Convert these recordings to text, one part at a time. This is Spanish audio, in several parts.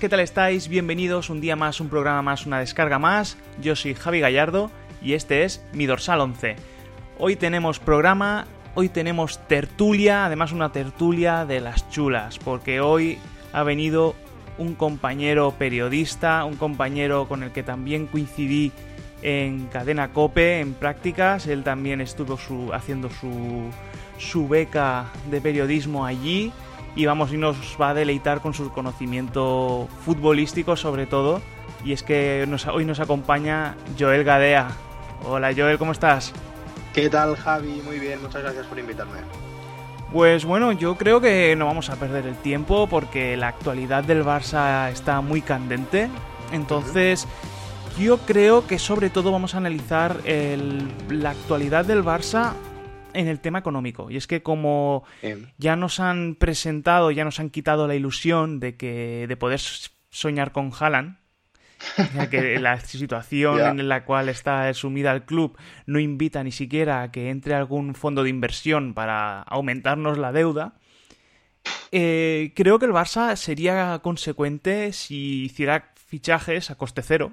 ¿qué tal estáis? Bienvenidos un día más, un programa más, una descarga más. Yo soy Javi Gallardo y este es mi dorsal 11. Hoy tenemos programa, hoy tenemos tertulia, además una tertulia de las chulas, porque hoy ha venido un compañero periodista, un compañero con el que también coincidí en Cadena Cope, en prácticas. Él también estuvo haciendo su, su beca de periodismo allí y vamos y nos va a deleitar con su conocimiento futbolístico sobre todo. Y es que hoy nos acompaña Joel Gadea. Hola Joel, ¿cómo estás? ¿Qué tal Javi? Muy bien, muchas gracias por invitarme. Pues bueno, yo creo que no vamos a perder el tiempo porque la actualidad del Barça está muy candente. Entonces, yo creo que sobre todo vamos a analizar la actualidad del Barça en el tema económico. Y es que como ya nos han presentado, ya nos han quitado la ilusión de que de poder soñar con Haaland, ya que la situación en la cual está sumida el club no invita ni siquiera a que entre algún fondo de inversión para aumentarnos la deuda. Eh, creo que el Barça sería consecuente si hiciera fichajes a coste cero,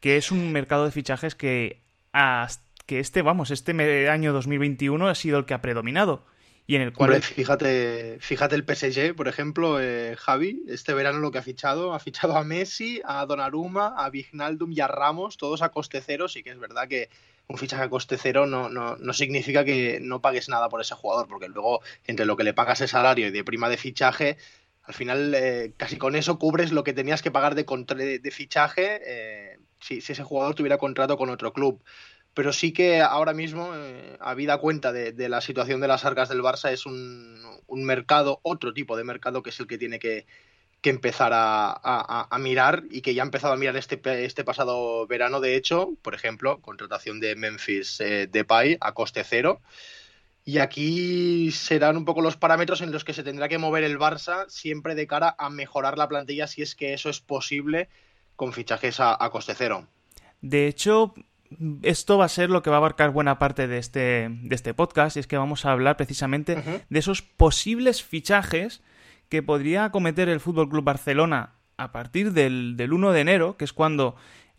que es un mercado de fichajes que hasta que este, vamos, este año 2021 ha sido el que ha predominado. Y en el cual... fíjate, fíjate el PSG, por ejemplo, eh, Javi, este verano lo que ha fichado, ha fichado a Messi, a Donnarumma, a Vignaldum y a Ramos, todos a coste cero, sí que es verdad que un fichaje a coste cero no, no, no, significa que no pagues nada por ese jugador, porque luego entre lo que le pagas de salario y de prima de fichaje, al final eh, casi con eso cubres lo que tenías que pagar de, de, fichaje eh, si, si, ese jugador tuviera contrato con otro club pero sí que ahora mismo, eh, habida cuenta de, la situación de las arcas del Barça, es un, mercado, otro tipo de mercado que es el que tiene que, empezar a, mirar y que ya ha empezado a mirar este, este pasado verano, de hecho, por ejemplo, contratación de Memphis eh, Depay a coste cero. Y aquí serán un poco los parámetros en los que se tendrá que mover el Barça siempre de cara a mejorar la plantilla si es que eso es posible con fichajes a coste cero. De hecho, esto va a ser lo que va a abarcar buena parte de este, de este podcast, y es que vamos a hablar precisamente de esos posibles fichajes que podría cometer el Fútbol Club Barcelona a partir del, del 1 de enero, que es cuando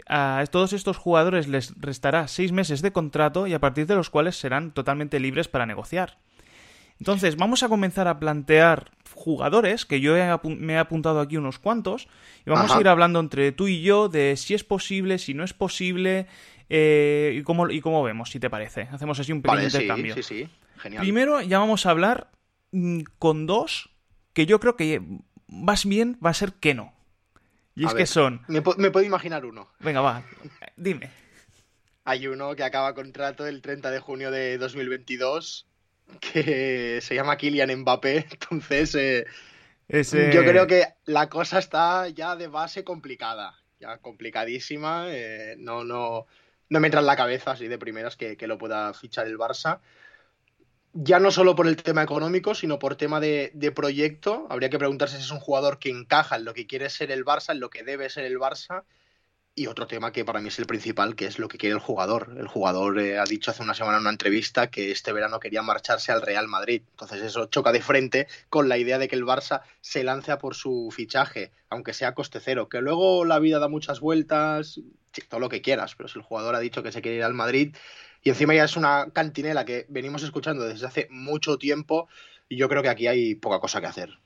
a todos estos jugadores les restará seis meses de contrato y a partir de los cuales serán totalmente libres para negociar. Entonces, vamos a comenzar a plantear jugadores, que yo me he apuntado aquí unos cuantos, y vamos a ir hablando entre tú y yo de si es posible, si no es posible, eh, y, cómo, ¿Y cómo vemos, si te parece? Hacemos así un pequeño intercambio. Sí, sí, Genial. Primero ya vamos a hablar mm, con dos que yo creo que más bien va a ser que no. Y es que son... Me, puedo imaginar uno. Venga, va. Dime. Hay uno que acaba contrato el 30 de junio de 2022 que se llama Kylian Mbappé. Entonces, eh, yo creo que la cosa está ya de base complicada. Ya complicadísima. Eh, no, no no me entra en la cabeza así de primeras que, lo pueda fichar el Barça. Ya no solo por el tema económico, sino por tema de, proyecto. Habría que preguntarse si es un jugador que encaja en lo que quiere ser el Barça, en lo que debe ser el Barça. Y otro tema que para mí es el principal, que es lo que quiere el jugador. El jugador eh, ha dicho hace una semana en una entrevista que este verano quería marcharse al Real Madrid. Entonces eso choca de frente con la idea de que el Barça se lance a por su fichaje, aunque sea coste cero. Que luego la vida da muchas vueltas, todo lo que quieras, pero si el jugador ha dicho que se quiere ir al Madrid y encima ya es una cantinela que venimos escuchando desde hace mucho tiempo y yo creo que aquí hay poca cosa que hacer.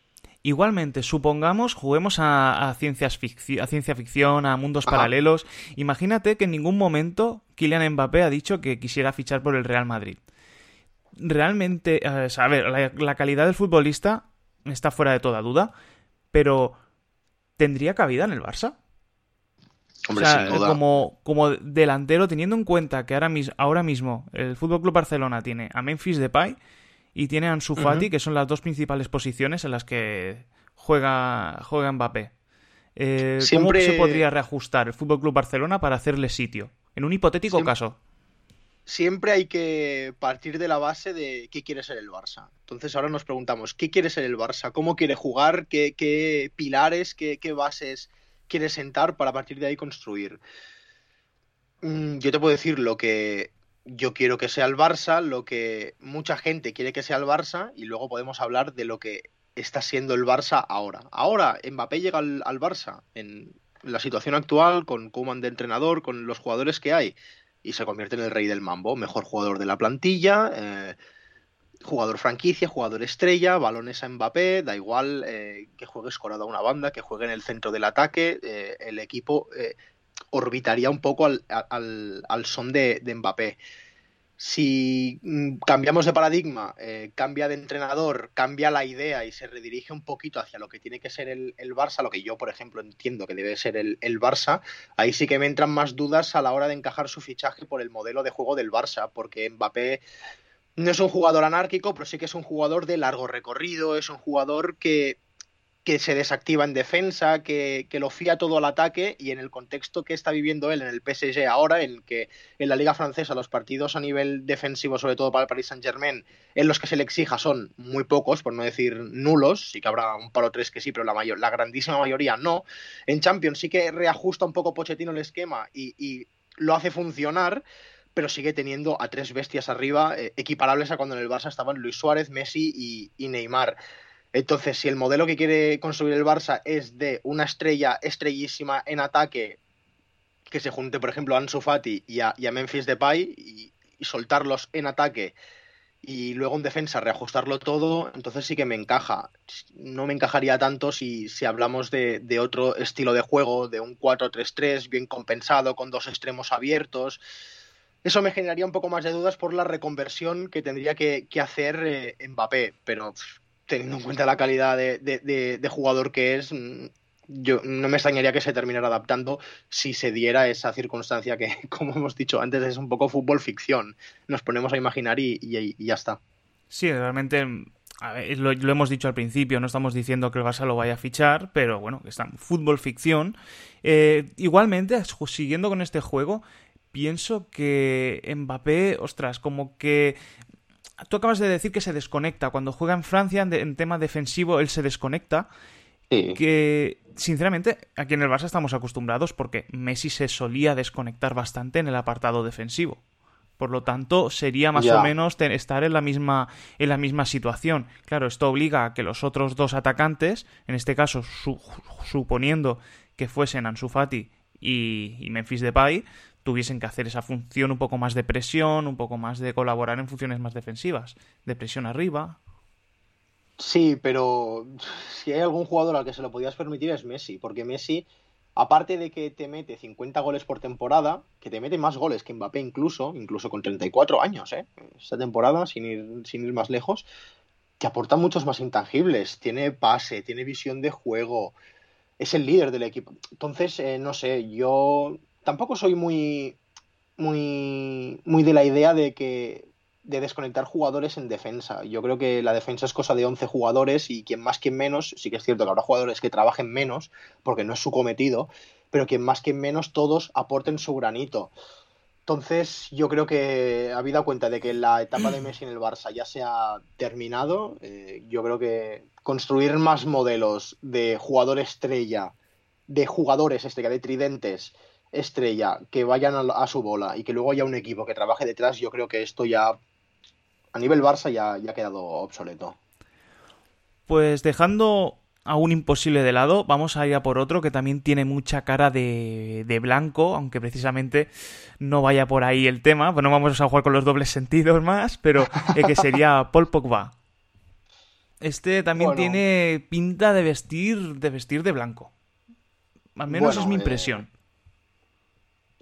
Igualmente, supongamos, juguemos a, ciencias a ciencia ficción, a mundos paralelos. Imagínate que en ningún momento Kylian Mbappé ha dicho que quisiera fichar por el Real Madrid. Realmente, eh, a ver, la calidad del futbolista está fuera de toda duda, pero ¿tendría cabida en el Barça? Como, como delantero, teniendo en cuenta que ahora, ahora mismo el Fútbol Club Barcelona tiene a Memphis Depay y tiene a Ansu Fati, que son las dos principales posiciones en las que juega, juega Mbappé. Eh, ¿Cómo se podría reajustar el Fútbol Club Barcelona para hacerle sitio? En un hipotético caso. Siempre hay que partir de la base de qué quiere ser el Barça. Entonces ahora nos preguntamos, ¿qué quiere ser el Barça? ¿Cómo quiere jugar? ¿Qué, qué pilares? Qué, ¿Qué bases quiere sentar para a partir de ahí construir. Mm, yo te puedo decir lo que yo quiero que sea el Barça, lo que mucha gente quiere que sea el Barça, y luego podemos hablar de lo que está siendo el Barça ahora. Ahora Mbappé llega al, Barça en la situación actual, con Koeman de entrenador, con los jugadores que hay, y se convierte en el rey del mambo, mejor jugador de la plantilla, eh, jugador franquicia, jugador estrella, balones a Mbappé, da igual eh, que juegue escorado a una banda, que juegue en el centro del ataque, eh, el equipo orbitaría un poco al, al, son de, de Mbappé. Si mm, cambiamos de paradigma, eh, cambia de entrenador, cambia la idea y se redirige un poquito hacia lo que tiene que ser el, Barça, lo que yo, por ejemplo, entiendo que debe ser el, Barça, ahí sí que me entran más dudas a la hora de encajar su fichaje por el modelo de juego del Barça, porque Mbappé no es un jugador anárquico, pero sí que es un jugador de largo recorrido, es un jugador que que se desactiva en defensa, que, lo fía todo al ataque y en el contexto que está viviendo él en el PSG ahora, en que en la Liga Francesa los partidos a nivel defensivo, sobre todo para el Paris Saint Germain, en los que se le exija son muy pocos, por no decir nulos, sí que habrá un par o tres que sí, pero la, mayor, la grandísima mayoría no. En Champions sí que reajusta un poco Pochettino el esquema y, lo hace funcionar, pero sigue teniendo a tres bestias arriba eh, equiparables a cuando en el Barça estaban Luis Suárez, Messi y Neymar. Entonces, si el modelo que quiere construir el Barça es de una estrella estrellísima en ataque, que se junte, por ejemplo, a Ansu Fati y a, Memphis Depay y, y, soltarlos en ataque y luego en defensa reajustarlo todo, entonces sí que me encaja. No me encajaría tanto si, si hablamos de, de, otro estilo de juego, de un 4-3-3 bien compensado, con dos extremos abiertos. Eso me generaría un poco más de dudas por la reconversión que tendría que, hacer eh, Mbappé, pero teniendo en cuenta la calidad de, jugador que es, mm, yo no me extrañaría que se terminara adaptando si se diera esa circunstancia que, como hemos dicho antes, es un poco fútbol ficción. Nos ponemos a imaginar y, ya está. Sí, realmente lo, hemos dicho al principio, no estamos diciendo que el Barça lo vaya a fichar, pero bueno, está en fútbol ficción. Eh, igualmente, siguiendo con este juego, pienso que Mbappé, ostras, como que tú acabas de decir que se desconecta. Cuando juega en Francia en, tema defensivo, él se desconecta. Que, sinceramente, aquí en el Barça estamos acostumbrados porque Messi se solía desconectar bastante en el apartado defensivo. Por lo tanto, sería más o menos estar en la misma en la misma situación. Claro, esto obliga a que los otros dos atacantes, en este caso suponiendo que fuesen Ansu Fati y, y Memphis Depay, tuviesen que hacer esa función un poco más de presión, un poco más de colaborar en funciones más defensivas, de presión arriba. Sí, pero si hay algún jugador al que se lo podías permitir es Messi, porque Messi, aparte de que te mete 50 goles por temporada, que te mete más goles que Mbappé incluso, incluso con 34 años, ¿eh? esta temporada, sin ir, sin ir más lejos, te aporta muchos más intangibles. Tiene pase, tiene visión de juego, es el líder del equipo. Entonces, eh, no sé, yo tampoco soy muy, muy, muy de la idea de que de desconectar jugadores en defensa. Yo creo que la defensa es cosa de 11 jugadores y quien más, quien menos, sí que es cierto que habrá jugadores que trabajen menos, porque no es su cometido, pero quien más, quien menos, todos aporten su granito. Entonces, yo creo que, habida cuenta de que la etapa de Messi en el Barça ya se ha terminado, eh, yo creo que construir más modelos de jugador estrella, de jugadores estrella, de tridentes, estrella que vayan a, su bola y que luego haya un equipo que trabaje detrás, yo creo que esto ya a nivel Barça ya, ya ha quedado obsoleto. Pues dejando a un imposible de lado, vamos a ir a por otro que también tiene mucha cara de, de blanco, aunque precisamente no vaya por ahí el tema, pues no vamos a jugar con los dobles sentidos más, pero eh, que sería Paul Pogba. Este también tiene pinta de vestir de vestir de blanco. Al menos es mi eh, impresión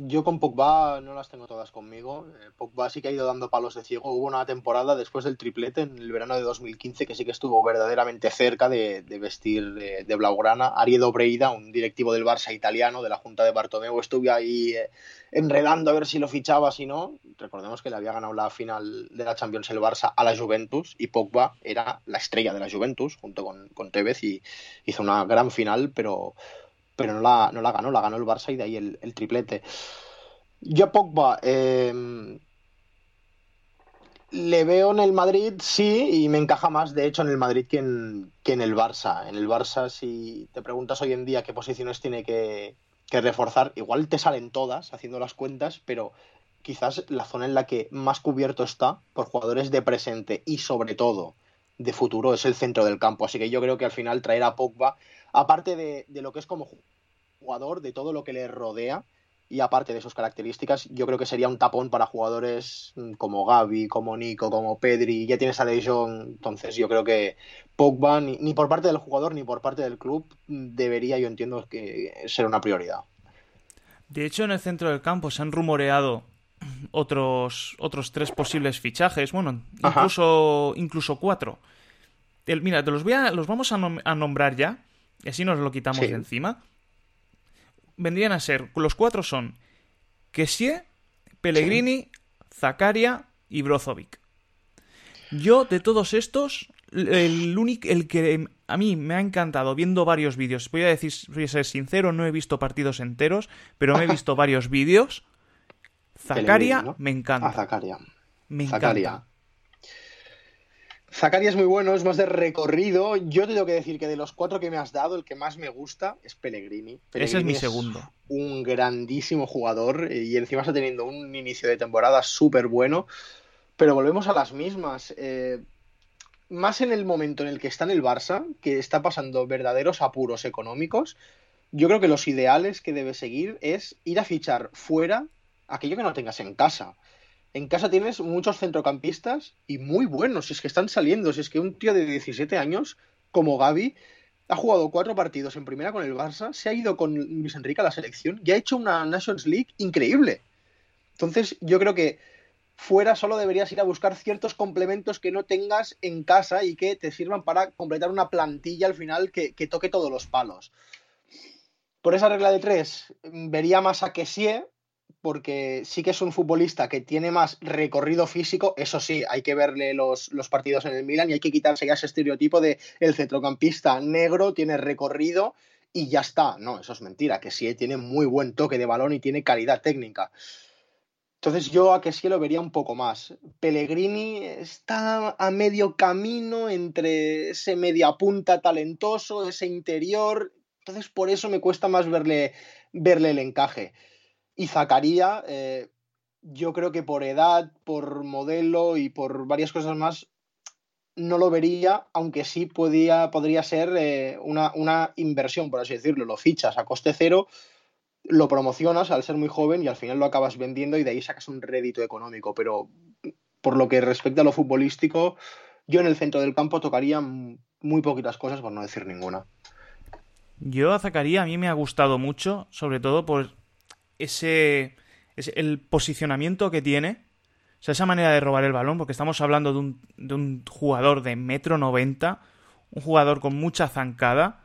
yo con Pogba no las tengo todas conmigo. Eh, Pogba sí que ha ido dando palos de ciego. Hubo una temporada después del triplete en el verano de 2015 que sí que estuvo verdaderamente cerca de, vestir de, blaugrana. Ariedo Breida, un directivo del Barça italiano de la Junta de Bartomeu, estuve ahí eh, enredando a ver si lo fichaba, si no. Recordemos que le había ganado la final de la Champions el Barça a la Juventus y Pogba era la estrella de la Juventus junto con, con Tevez y hizo una gran final, pero pero no la, no la ganó, la ganó el Barça y de ahí el, triplete. Yo Pogba em, le veo en el Madrid, sí, y me encaja más, de hecho, en el Madrid que en, que en el Barça. En el Barça, si te preguntas hoy en día qué posiciones tiene que, que reforzar, igual te salen todas haciendo las cuentas, pero quizás la zona en la que más cubierto está por jugadores de presente y sobre todo de futuro es el centro del campo. Así que yo creo que al final traer a Pogba, aparte de, de lo que es como jugador, de todo lo que le rodea, y aparte de sus características, yo creo que sería un tapón para jugadores mm, como Gaby, como Nico, como Pedri, ya tienes a De entonces yo creo que Pogba, ni, por parte del jugador ni por parte del club, mm, debería, yo entiendo, que ser una prioridad. De hecho, en el centro del campo se han rumoreado otros, otros tres posibles fichajes, bueno, incluso, incluso cuatro. mira, te los, voy a, los vamos a, nombrar ya, y así nos lo quitamos de encima vendrían a ser, los cuatro son Kessie, Pellegrini, Zakaria y Brozovic. Yo, de todos estos, el único, el que a mí me ha encantado viendo varios vídeos, voy a decir, voy a ser sincero, no he visto partidos enteros, pero me he visto varios vídeos. Zakaria me encanta. A Zakaria. Me encanta. Zakaria es muy bueno, es más de recorrido. Yo te tengo que decir que de los cuatro que me has dado, el que más me gusta es Pellegrini. Ese es mi segundo. Un grandísimo jugador y encima está teniendo un inicio de temporada súper bueno. Pero volvemos a las mismas. Eh, más en el momento en el que está en el Barça, que está pasando verdaderos apuros económicos, yo creo que los ideales que debe seguir es ir a fichar fuera aquello que no tengas en casa en casa tienes muchos centrocampistas y muy buenos, si es que están saliendo, si es que un tío de 17 años como Gaby ha jugado cuatro partidos en primera con el Barça, se ha ido con Luis Enrique a la selección y ha hecho una Nations League increíble. Entonces yo creo que fuera solo deberías ir a buscar ciertos complementos que no tengas en casa y que te sirvan para completar una plantilla al final que, que toque todos los palos. Por esa regla de tres, vería más a Kessie, porque sí que es un futbolista que tiene más recorrido físico, eso sí, hay que verle los, partidos en el Milan y hay que quitarse ya ese estereotipo de el centrocampista negro tiene recorrido y ya está. No, eso es mentira, que sí tiene muy buen toque de balón y tiene calidad técnica. Entonces yo a que sí lo vería un poco más. Pellegrini está a medio camino entre ese media punta talentoso, ese interior. Entonces por eso me cuesta más verle, verle el encaje. Y Zacaría, eh, yo creo que por edad, por modelo y por varias cosas más, no lo vería, aunque sí podía, podría ser eh, una, una, inversión, por así decirlo. Lo fichas a coste cero, lo promocionas al ser muy joven y al final lo acabas vendiendo y de ahí sacas un rédito económico. Pero por lo que respecta a lo futbolístico, yo en el centro del campo tocaría muy poquitas cosas, por no decir ninguna. Yo a Zacaría a mí me ha gustado mucho, sobre todo por ese, el posicionamiento que tiene, o sea, esa manera de robar el balón, porque estamos hablando de un, de un jugador de metro noventa, un jugador con mucha zancada.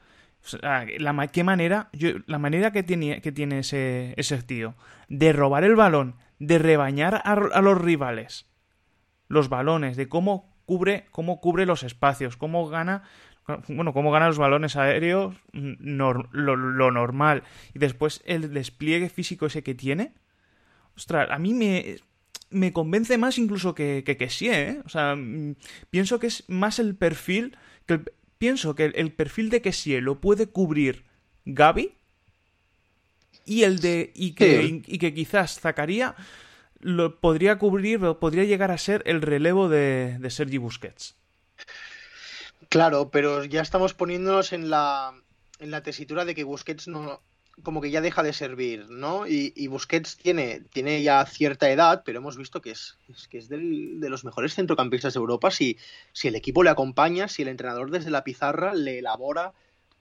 la, ¿qué manera, la manera que tiene, que tiene ese, ese tío de robar el balón, de rebañar a, a, los rivales los balones, de cómo cubre, cómo cubre los espacios, cómo gana bueno, cómo gana los balones aéreos, mm, lo, normal. Y después el despliegue físico ese que tiene. Ostras, a mí me, me convence más incluso que, que, sí, ¿eh? O sea, mm, pienso que es más el perfil. Que pienso que el, perfil de que sí lo puede cubrir Gaby. Y el de. Y que, y, que quizás Zacaría lo podría cubrir, podría llegar a ser el relevo de, de Sergi Busquets. Claro, pero ya estamos poniéndonos en la, en la tesitura de que Busquets no, como que ya deja de servir, ¿no? Y, Busquets tiene, tiene ya cierta edad, pero hemos visto que es, que es de los mejores centrocampistas de Europa. Si, si el equipo le acompaña, si el entrenador desde la pizarra le elabora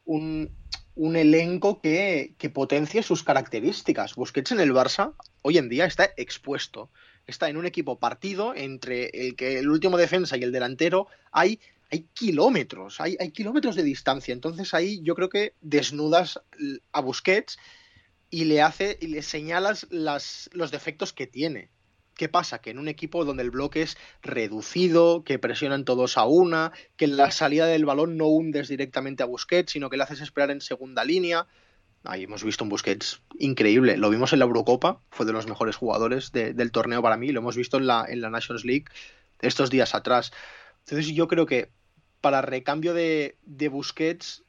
un, un elenco que, que potencie sus características. Busquets en el Barça hoy en día está expuesto. Está en un equipo partido entre el que el último defensa y el delantero. Hay hay kilómetros, hay, kilómetros de distancia. Entonces ahí yo creo que desnudas a Busquets y le hace y le señalas las, los defectos que tiene. ¿Qué pasa? Que en un equipo donde el bloque es reducido, que presionan todos a una, que en la salida del balón no hundes directamente a Busquets, sino que le haces esperar en segunda línea. Ahí hemos visto un Busquets increíble. Lo vimos en la Eurocopa, fue de los mejores jugadores del torneo para mí. Lo hemos visto en la, en la Nations League estos días atrás. Entonces yo creo que para recambio de, Busquets,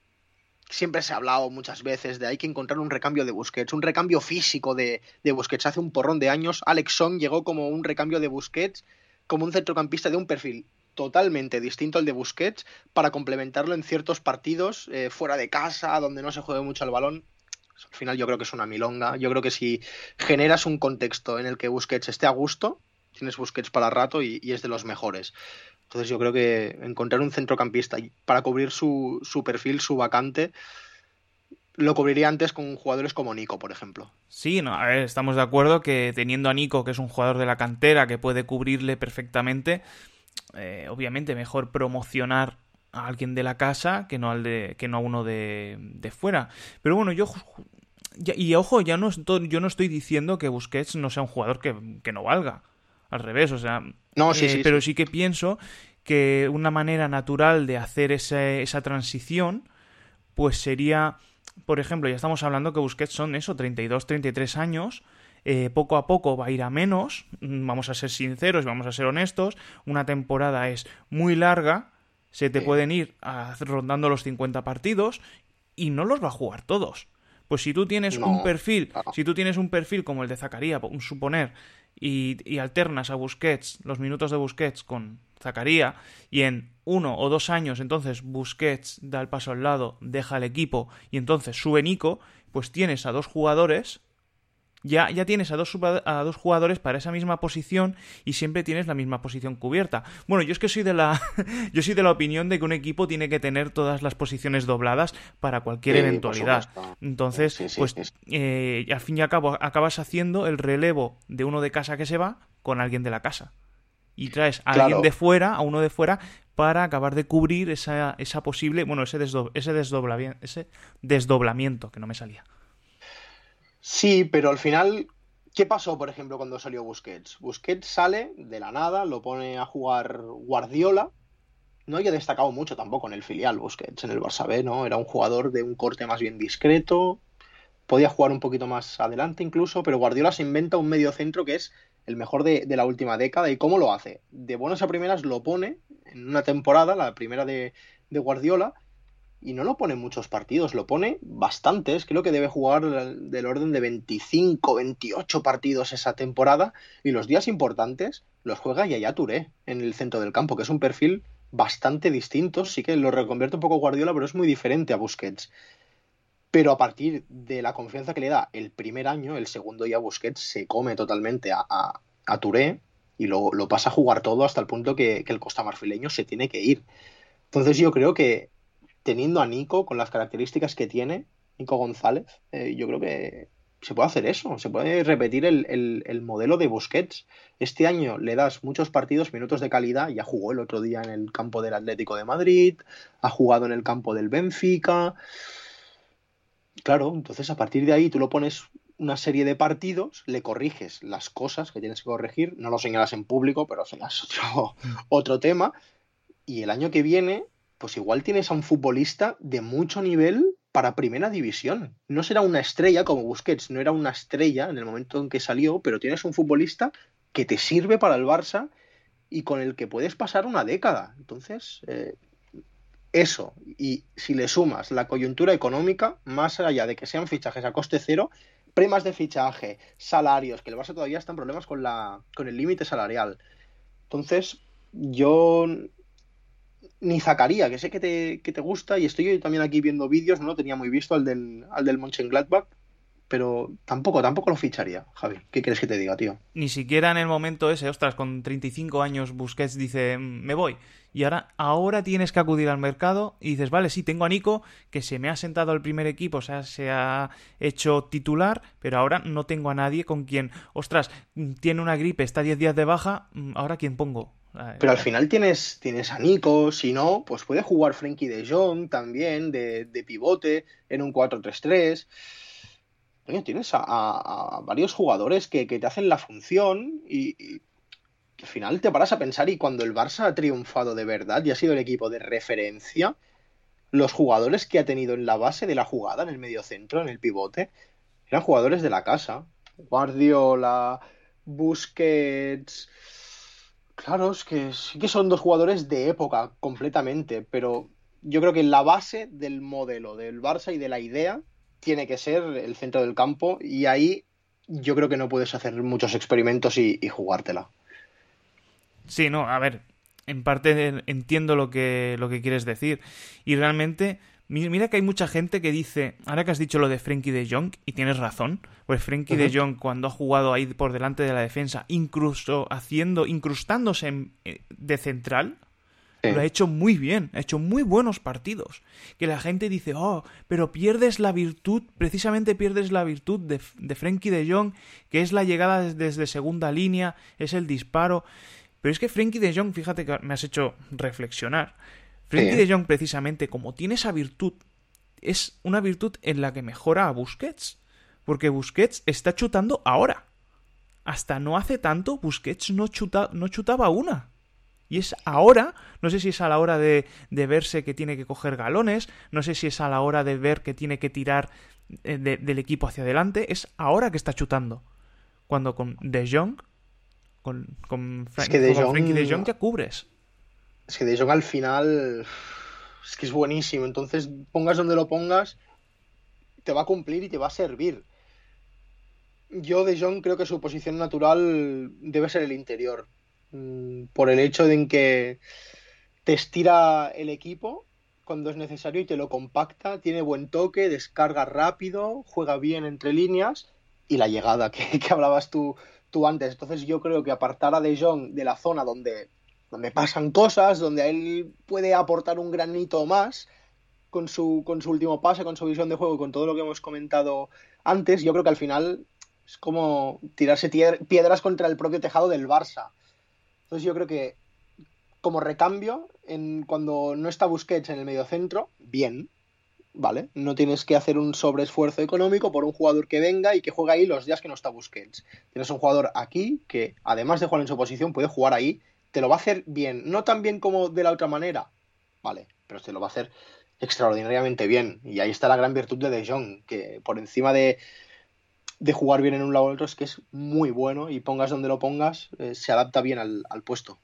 siempre se ha hablado muchas veces de hay que encontrar un recambio de Busquets, un recambio físico de, de Busquets. Hace un porrón de años, Alex Song llegó como un recambio de Busquets, como un centrocampista de un perfil totalmente distinto al de Busquets para complementarlo en ciertos partidos eh, fuera de casa, donde no se juegue mucho el balón. Al final yo creo que es una milonga. Yo creo que si generas un contexto en el que Busquets esté a gusto, tienes Busquets para rato y, es de los mejores. Entonces yo creo que encontrar un centrocampista para cubrir su, su perfil, su vacante, lo cubriría antes con jugadores como Nico, por ejemplo. Sí, no, a ver, estamos de acuerdo que teniendo a Nico, que es un jugador de la cantera, que puede cubrirle perfectamente, eh, obviamente mejor promocionar a alguien de la casa que no, al de, que no a uno de, de fuera. Pero bueno, yo... y ojo, ya no estoy, yo no estoy diciendo que Busquets no sea un jugador que, que no valga. Al revés, o sea... No, sí, eh, sí, pero sí que pienso que una manera natural de hacer esa transición pues sería por ejemplo, ya estamos hablando que Busquets son eso, 32, 33 años. Eh, poco a poco va a ir a menos, mm, vamos a ser sinceros, vamos a ser honestos, una temporada es muy larga, se te pueden ir rondando los 50 partidos y no los va a jugar todos. Pues si tú tienes un perfil, si tú tienes un perfil como el de Zacarías, suponer, y, y, alternas a Busquets, los minutos de Busquets con Zacarías, y en uno o dos años entonces Busquets da el paso al lado, deja el equipo y entonces sube Nico, pues tienes a dos jugadores, ya, ya tienes a dos, a dos jugadores para esa misma posición y siempre tienes la misma posición cubierta. Bueno, yo es que soy de la, yo soy de la opinión de que un equipo tiene que tener todas las posiciones dobladas para cualquier eventualidad. Entonces, pues eh, al fin y al cabo acabas haciendo el relevo de uno de casa que se va con alguien de la casa y traes a alguien de fuera, a uno de fuera, para acabar de cubrir esa, esa posible, bueno, ese, ese, desdoblamiento, ese desdoblamiento que no me salía. Sí, pero al final, ¿qué pasó, por ejemplo, cuando salió Busquets? Busquets sale de la nada, lo pone a jugar Guardiola. No había destacado mucho tampoco en el filial Busquets, en el Barça B, ¿no? Era un jugador de un corte más bien discreto, podía jugar un poquito más adelante incluso, pero Guardiola se inventa un medio centro que es el mejor de, la última década. ¿Y cómo lo hace? De buenas a primeras lo pone en una temporada, la primera de, Guardiola, y no lo pone muchos partidos, lo pone bastantes. Creo que debe jugar del orden de 25, 28 partidos esa temporada, y los días importantes los juega Yaya Touré en el centro del campo, que es un perfil bastante distinto. Sí que lo reconvierte un poco Guardiola, pero es muy diferente a Busquets. Pero a partir de la confianza que le da el primer año, el segundo ya Busquets se come totalmente a, a, Touré y lo, pasa a jugar todo hasta el punto que, el costa marfileño se tiene que ir. Entonces yo creo que teniendo a Nico con las características que tiene, Nico González, eh, yo creo que se puede hacer eso, se puede repetir el, el, modelo de Busquets. Este año le das muchos partidos, minutos de calidad, ya jugó el otro día en el campo del Atlético de Madrid, ha jugado en el campo del Benfica. Claro, entonces a partir de ahí tú lo pones una serie de partidos, le corriges las cosas que tienes que corregir, no lo señalas en público, pero señalas otro tema, y el año que viene, pues igual tienes a un futbolista de mucho nivel para primera división. No será una estrella como Busquets, no era una estrella en el momento en que salió, pero tienes un futbolista que te sirve para el Barça y con el que puedes pasar una década. Entonces, eh, eso, y si le sumas la coyuntura económica, más allá de que sean fichajes a coste cero, premas de fichaje, salarios, que el Barça todavía está en problemas con, la, con el límite salarial. Entonces, yo ni sacaría, que sé que te, que te gusta, y estoy también aquí viendo vídeos, no lo tenía muy visto al del, al del Mönchengladbach, pero tampoco, tampoco lo ficharía, Javi. ¿Qué quieres que te diga, tío? Ni siquiera en el momento ese, ostras, con 35 años Busquets dice, mm, me voy. Y ahora, ahora tienes que acudir al mercado y dices, vale, sí, tengo a Nico, que se me ha sentado al primer equipo, o sea, se ha hecho titular, pero ahora no tengo a nadie con quien, ostras, mm, tiene una gripe, está 10 días de baja, mm, ahora quién pongo. Pero al final tienes, tienes a Nico, si no, pues puede jugar Frenkie de Jong también, de, de pivote, en un 4-3-3 tienes a, varios jugadores que, te hacen la función y, al final te paras a pensar y cuando el Barça ha triunfado de verdad y ha sido el equipo de referencia, los jugadores que ha tenido en la base de la jugada, en el medio centro, en el pivote, eran jugadores de la casa. Guardiola, Busquets... Claro, es que sí que son dos jugadores de época completamente, pero yo creo que la base del modelo del Barça y de la idea tiene que ser el centro del campo y ahí yo creo que no puedes hacer muchos experimentos y, jugártela. Sí, no, a ver, en parte entiendo lo que, lo que quieres decir. Y realmente, mira que hay mucha gente que dice, ahora que has dicho lo de Frenkie de Jong, y tienes razón, pues Frenkie de Jong cuando ha jugado ahí por delante de la defensa, incluso haciendo, incrustándose eh, de central, lo ha hecho muy bien, ha hecho muy buenos partidos. Que la gente dice, oh, pero pierdes la virtud, precisamente pierdes la virtud de, de Frenkie de Jong, que es la llegada desde segunda línea, es el disparo. Pero es que Frenkie de Jong, fíjate que me has hecho reflexionar. Frenkie de Jong, precisamente, como tiene esa virtud, es una virtud en la que mejora a Busquets. Porque Busquets está chutando ahora. Hasta no hace tanto, Busquets no, chuta, no chutaba una. Y es ahora, no sé si es a la hora de, de, verse que tiene que coger galones, no sé si es a la hora de ver que tiene que tirar eh, del equipo hacia adelante, es ahora que está chutando. Cuando con De Jong con, con, es que de Jong, de Jong ya cubres. Es que De Jong al final es que es buenísimo. Entonces, pongas donde lo pongas, te va a cumplir y te va a servir. Yo de Jong creo que su posición natural debe ser el interior. Mm, por el hecho de que te estira el equipo cuando es necesario y te lo compacta, tiene buen toque, descarga rápido, juega bien entre líneas y la llegada que, que hablabas tú antes. Entonces yo creo que apartar a De Jong de la zona donde, donde pasan cosas, donde él puede aportar un granito más con su, con su último pase, con su visión de juego, con todo lo que hemos comentado antes, yo creo que al final es como tirarse piedras contra el propio tejado del Barça. Entonces yo creo que como recambio, en, cuando no está Busquets en el medio centro, bien, ¿vale? No tienes que hacer un sobreesfuerzo económico por un jugador que venga y que juegue ahí los días que no está Busquets. Tienes un jugador aquí que, además de jugar en su posición, puede jugar ahí, te lo va a hacer bien, no tan bien como de la otra manera, ¿vale? Pero te lo va a hacer extraordinariamente bien. Y ahí está la gran virtud de De Jong, que por encima de, de jugar bien en un lado o otro es que es muy bueno y pongas donde lo pongas, eh, se adapta bien al, al puesto.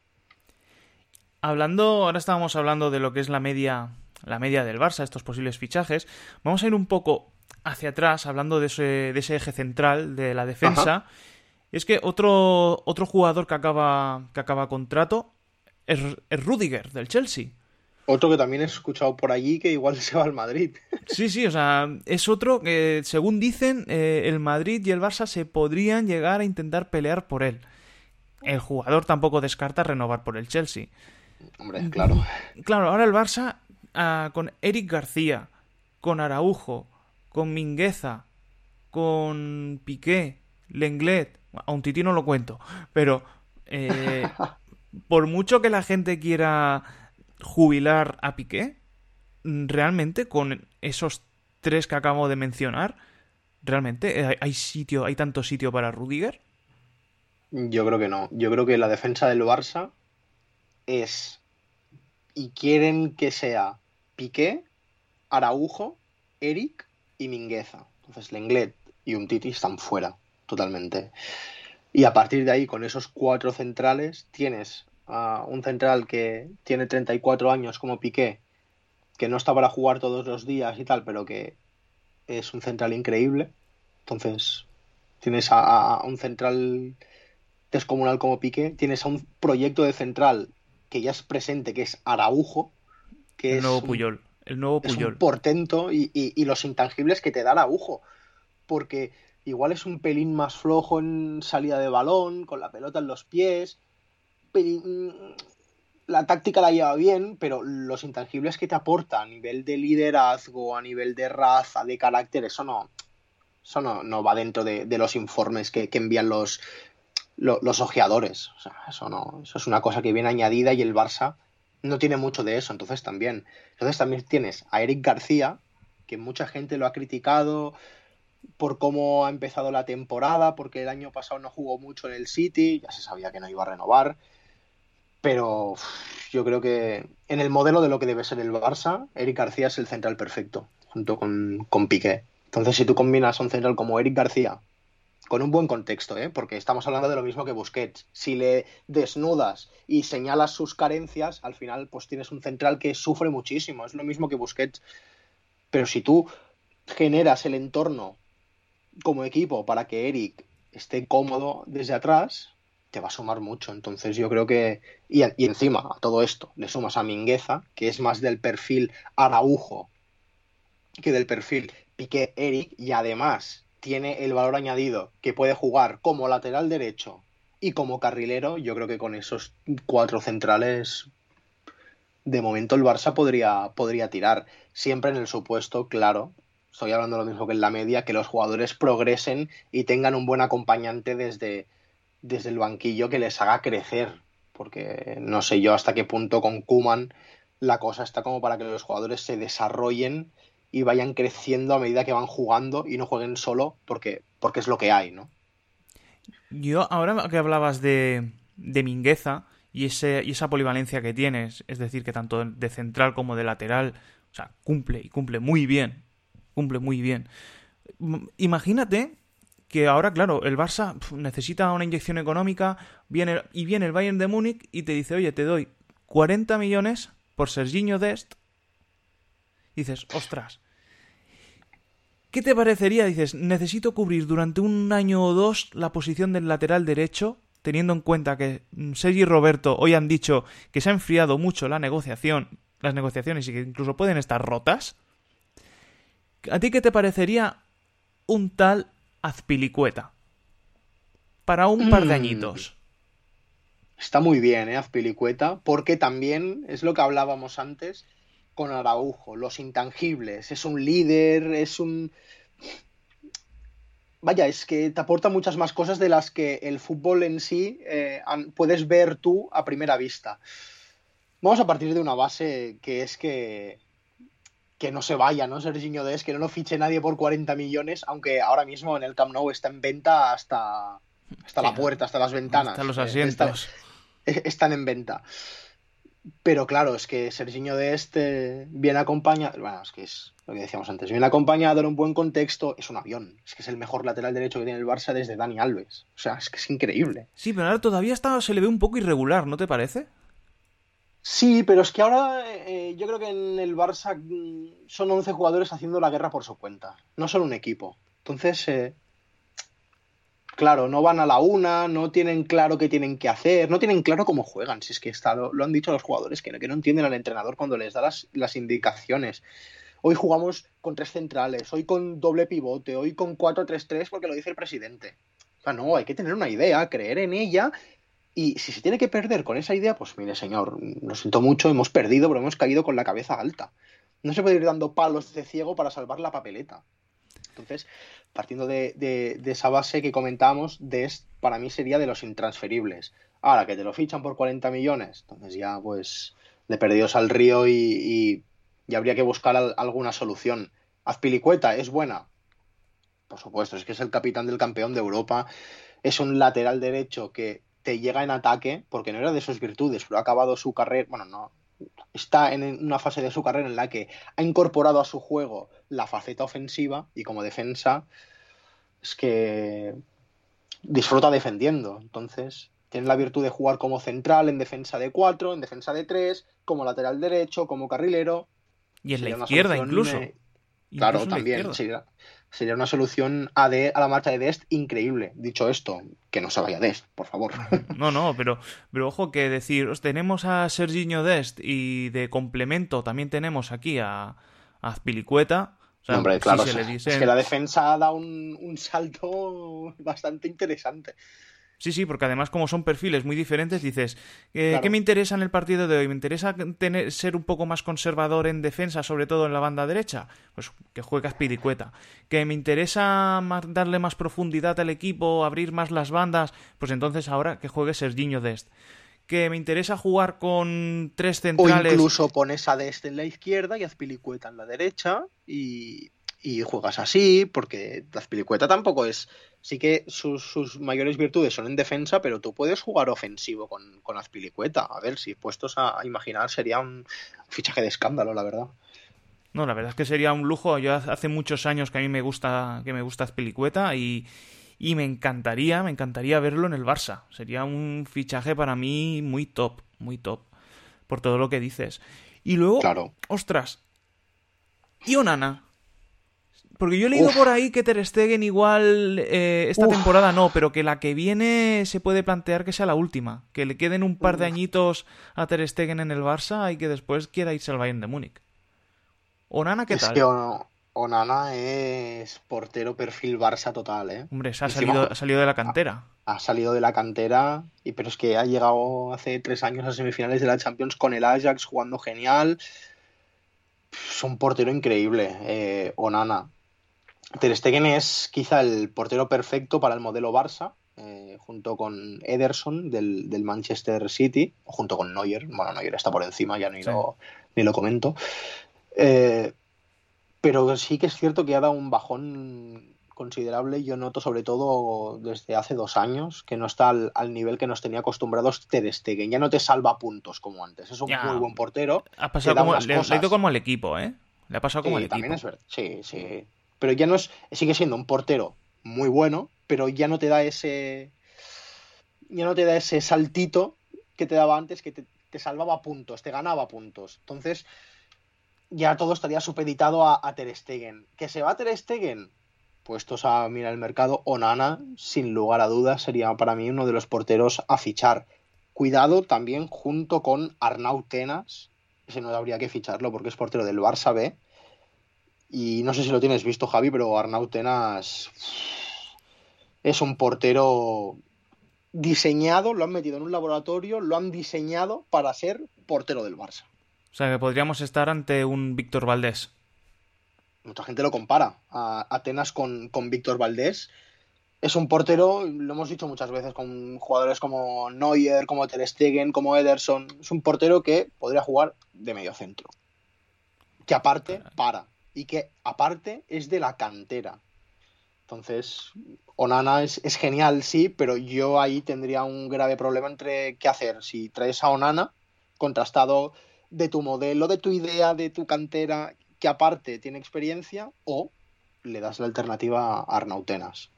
Hablando, ahora estábamos hablando de lo que es la media la media del Barça, estos posibles fichajes, vamos a ir un poco hacia atrás, hablando de ese, de ese eje central de la defensa. Es que otro, otro jugador que acaba, que acaba contrato es, es Rudiger, del Chelsea. Otro que también he escuchado por allí que igual se va al Madrid. Sí, sí, o sea, es otro que, según dicen, eh, el Madrid y el Barça se podrían llegar a intentar pelear por él. El jugador tampoco descarta renovar por el Chelsea. Hombre, claro. Claro, ahora el Barça con Eric García, con Araujo, con Mingueza, con Piqué, Lenglet, a un tití no lo cuento, pero eh, por mucho que la gente quiera jubilar a Piqué, realmente con esos tres que acabo de mencionar, realmente hay sitio, hay tanto sitio para Rudiger. Yo creo que no. Yo creo que la defensa del Barça es y quieren que sea Piqué, Araujo, Eric y Mingueza. Entonces Lenglet y un Titi están fuera totalmente. Y a partir de ahí, con esos cuatro centrales, tienes a un central que tiene 34 años como Piqué, que no está para jugar todos los días y tal, pero que es un central increíble. Entonces, tienes a, a un central descomunal como Piqué, tienes a un proyecto de central que ya es presente, que es Araujo, el nuevo Puyol. El nuevo Puyol. portento y, los intangibles que te da el agujo. Porque igual es un pelín más flojo en salida de balón, con la pelota en los pies. La táctica la lleva bien, pero los intangibles que te aporta a nivel de liderazgo, a nivel de raza, de carácter, eso no, eso no, va dentro de, los informes que, envían los, los, los, ojeadores. O sea, eso no, eso es una cosa que viene añadida y el Barça no tiene mucho de eso, entonces también. Entonces también tienes a Eric García, que mucha gente lo ha criticado por cómo ha empezado la temporada, porque el año pasado no jugó mucho en el City, ya se sabía que no iba a renovar, pero yo creo que en el modelo de lo que debe ser el Barça, Eric García es el central perfecto, junto con, con Piqué. Entonces, si tú combinas un central como Eric García con un buen contexto, ¿eh? porque estamos hablando de lo mismo que Busquets. Si le desnudas y señalas sus carencias, al final pues tienes un central que sufre muchísimo. Es lo mismo que Busquets. Pero si tú generas el entorno como equipo para que Eric esté cómodo desde atrás, te va a sumar mucho. Entonces yo creo que... Y, y encima a todo esto le sumas a Mingueza, que es más del perfil Araujo que del perfil Piqué Eric, y además tiene el valor añadido que puede jugar como lateral derecho y como carrilero, yo creo que con esos cuatro centrales de momento el Barça podría, podría tirar. Siempre en el supuesto, claro, estoy hablando lo mismo que en la media, que los jugadores progresen y tengan un buen acompañante desde, desde el banquillo que les haga crecer. Porque no sé yo hasta qué punto con Kuman la cosa está como para que los jugadores se desarrollen y vayan creciendo a medida que van jugando y no jueguen solo porque, porque es lo que hay, ¿no? Yo, ahora que hablabas de, de Mingueza y, ese, y esa polivalencia que tienes, es decir, que tanto de central como de lateral, o sea, cumple y cumple muy bien, cumple muy bien. Imagínate que ahora, claro, el Barça necesita una inyección económica viene, y viene el Bayern de Múnich y te dice, oye, te doy 40 millones por Serginho Dest dices, ostras, ¿qué te parecería? Dices, necesito cubrir durante un año o dos la posición del lateral derecho, teniendo en cuenta que mm, Sergi y Roberto hoy han dicho que se ha enfriado mucho la negociación, las negociaciones y que incluso pueden estar rotas. ¿A ti qué te parecería un tal Azpilicueta? Para un par de mm. añitos. Está muy bien, ¿eh? Azpilicueta, porque también es lo que hablábamos antes con Araujo, los intangibles, es un líder, es un... Vaya, es que te aporta muchas más cosas de las que el fútbol en sí eh, puedes ver tú a primera vista. Vamos a partir de una base que es que que no se vaya, ¿no? Serginho Des, que no lo fiche nadie por 40 millones, aunque ahora mismo en el Camp Nou está en venta hasta, hasta la puerta, hasta las ventanas. Hasta los asientos. están en venta. Pero claro, es que Serginho de este viene acompañado, bueno, es que es lo que decíamos antes, viene acompañado en un buen contexto, es un avión, es que es el mejor lateral derecho que tiene el Barça desde Dani Alves. O sea, es que es increíble. Sí, pero ahora todavía está, se le ve un poco irregular, ¿no te parece? Sí, pero es que ahora eh, yo creo que en el Barça mm, son 11 jugadores haciendo la guerra por su cuenta, no son un equipo. Entonces, eh, claro, no van a la una, no tienen claro qué tienen que hacer, no tienen claro cómo juegan. Si es que está, lo, han dicho los jugadores, que, que, no entienden al entrenador cuando les da las, las, indicaciones. Hoy jugamos con tres centrales, hoy con doble pivote, hoy con 4-3-3 porque lo dice el presidente. O sea, no, hay que tener una idea, creer en ella. Y si se tiene que perder con esa idea, pues mire, señor, lo siento mucho, hemos perdido, pero hemos caído con la cabeza alta. No se puede ir dando palos de ciego para salvar la papeleta. Entonces, partiendo de, esa base que comentábamos, Dest para mí sería de los intransferibles. Ahora que te lo fichan por 40 millones, entonces ya pues de perdidos al río y, y, habría que buscar alguna solución. Azpilicueta es buena, por supuesto, es que es el capitán del campeón de Europa, es un lateral derecho que te llega en ataque, porque no era de sus virtudes, pero ha acabado su carrera, bueno, no, está en una fase de su carrera en la que ha incorporado a su juego la faceta ofensiva y como defensa es que disfruta defendiendo. Entonces, tiene la virtud de jugar como central en defensa de 4, en defensa de 3, como lateral derecho, como carrilero. Y en la izquierda incluso. Claro, también. Sería, sería, una solución a, a la marcha de Dest increíble. Dicho esto, que no se vaya Dest, por favor. No, no, pero, pero ojo que decir, tenemos a Serginho Dest y de complemento también tenemos aquí a, a Azpilicueta. hombre, claro, es que la defensa da un, un salto bastante interesante. Sí, sí, porque además como son perfiles muy diferentes, dices, eh, ¿qué me interesa en el partido de hoy? ¿Me interesa tener, ser un poco más conservador en defensa, sobre todo en la banda derecha? Pues que juegas piricueta. ¿Que me interesa darle más profundidad al equipo, abrir más las bandas? Pues entonces ahora que juegue Serginho Dest que me interesa jugar con tres centrales. O incluso pones a Dest en la izquierda y Azpilicueta en la derecha y, y juegas así, porque Azpilicueta tampoco es sí que sus, mayores virtudes son en defensa, pero tú puedes jugar ofensivo con, con Azpilicueta. A ver, si puestos a imaginar, sería un fichaje de escándalo, la verdad. No, la verdad es que sería un lujo. Yo hace muchos años que a mí me gusta, que me gusta Azpilicueta y, y me encantaría, me encantaría verlo en el Barça. Sería un fichaje para mí muy top, muy top, por todo lo que dices. Y luego, claro. ostras, y Onana Porque yo he leído por ahí que Ter Stegen igual eh, esta temporada no, pero que la que viene se puede plantear que sea la última. Que le queden un par de añitos a Ter Stegen en el Barça y que después quiera irse al Bayern de Múnich. Onana, ¿qué tal? Es que Onana es portero perfil Barça total, ¿eh? Hombre, se ha, salido, ha salido de la cantera. Ha, salido de la cantera, y pero es que ha llegado hace tres años a semifinales de la Champions con el Ajax jugando genial. Es un portero increíble, eh, Onana. Ter Stegen es quizá el portero perfecto para el modelo Barça, eh, junto con Ederson del, Manchester City, junto con Neuer. Bueno, Neuer está por encima, ya ni, lo, ni lo comento. Eh, pero sí que es cierto que ha dado un bajón considerable. Yo noto sobre todo desde hace dos años que no está al, nivel que nos tenía acostumbrados Ter Stegen. Ya no te salva puntos como antes. Es un muy buen portero. Ha pasado como, le, ha ido como al equipo, ¿eh? Le ha pasado como al equipo. También es verdad. Sí, sí pero ya no es, sigue siendo un portero muy bueno, pero ya no te da ese, ya no te da ese saltito que te daba antes, que te, salvaba puntos, te ganaba puntos. Entonces, ya todo estaría supeditado a, a, Ter Stegen. ¿Que se va Ter Stegen? Puestos a mirar el mercado, Onana, sin lugar a dudas, sería para mí uno de los porteros a fichar. Cuidado también junto con Arnau Tenas, ese no habría que ficharlo porque es portero del Barça B, y no sé si lo tienes visto, Javi, pero Arnau Tenas es un portero diseñado, lo han metido en un laboratorio, lo han diseñado para ser portero del Barça. O sea, que podríamos estar ante un Víctor Valdés. Mucha gente lo compara a Atenas con, con Víctor Valdés. Es un portero, lo hemos dicho muchas veces, con jugadores como Neuer, como Ter Stegen, como Ederson. Es un portero que podría jugar de medio centro. Que aparte, para y que aparte es de la cantera. Entonces, Onana es, genial, sí, pero yo ahí tendría un grave problema entre qué hacer. Si traes a Onana, contrastado de tu modelo, de tu idea, de tu cantera, que aparte tiene experiencia, o le das la alternativa a Arnautenas.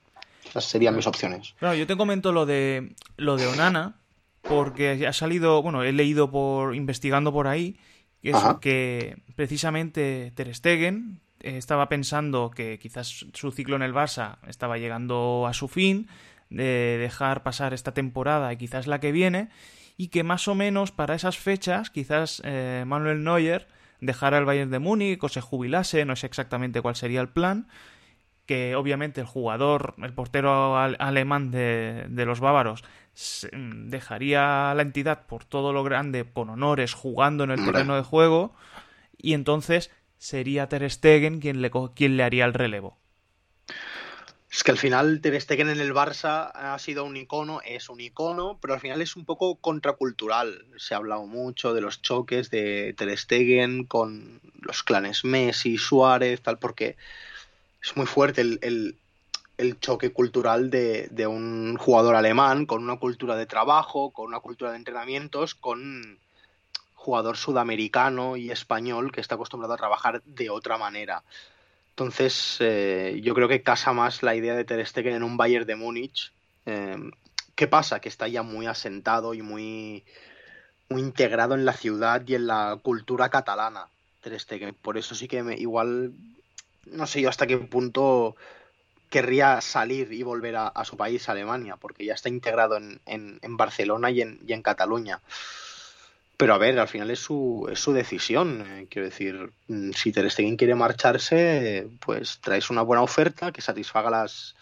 Esas serían mis opciones. Claro, yo te comento lo de lo de Onana, porque ha salido, bueno, he leído por investigando por ahí que precisamente Ter Stegen eh, estaba pensando que quizás su ciclo en el Barça estaba llegando a su fin, de dejar pasar esta temporada y quizás la que viene, y que más o menos para esas fechas quizás eh, Manuel Neuer dejara el Bayern de Múnich o se jubilase, no sé exactamente cuál sería el plan, que obviamente el jugador, el portero alemán de, de los bávaros, Mm, dejaría la entidad por todo lo grande, con honores, jugando en el terreno de juego, y entonces sería Ter Stegen quien le, quien le haría el relevo. Es que al final Ter Stegen en el Barça ha sido un icono, es un icono, pero al final es un poco contracultural. Se ha hablado mucho de los choques de Ter Stegen con los clanes Messi, Suárez, tal, porque es muy fuerte el, el choque cultural de, un jugador alemán con una cultura de trabajo, con una cultura de entrenamientos, con jugador sudamericano y español que está acostumbrado a trabajar de otra manera. Entonces, eh, yo creo que casa más la idea de Ter Stegen en un Bayern de Múnich. Eh, ¿Qué pasa? Que está ya muy asentado y muy, muy integrado en la ciudad y en la cultura catalana. Ter Stegen. Por eso sí que igual, no sé yo hasta qué punto querría salir y volver a, su país, Alemania, porque ya está integrado en, Barcelona y en, Cataluña. Pero a ver, al final es su, es su decisión. Eh, quiero decir, mm, si Ter Stegen quiere marcharse, pues traes una buena oferta que satisfaga las,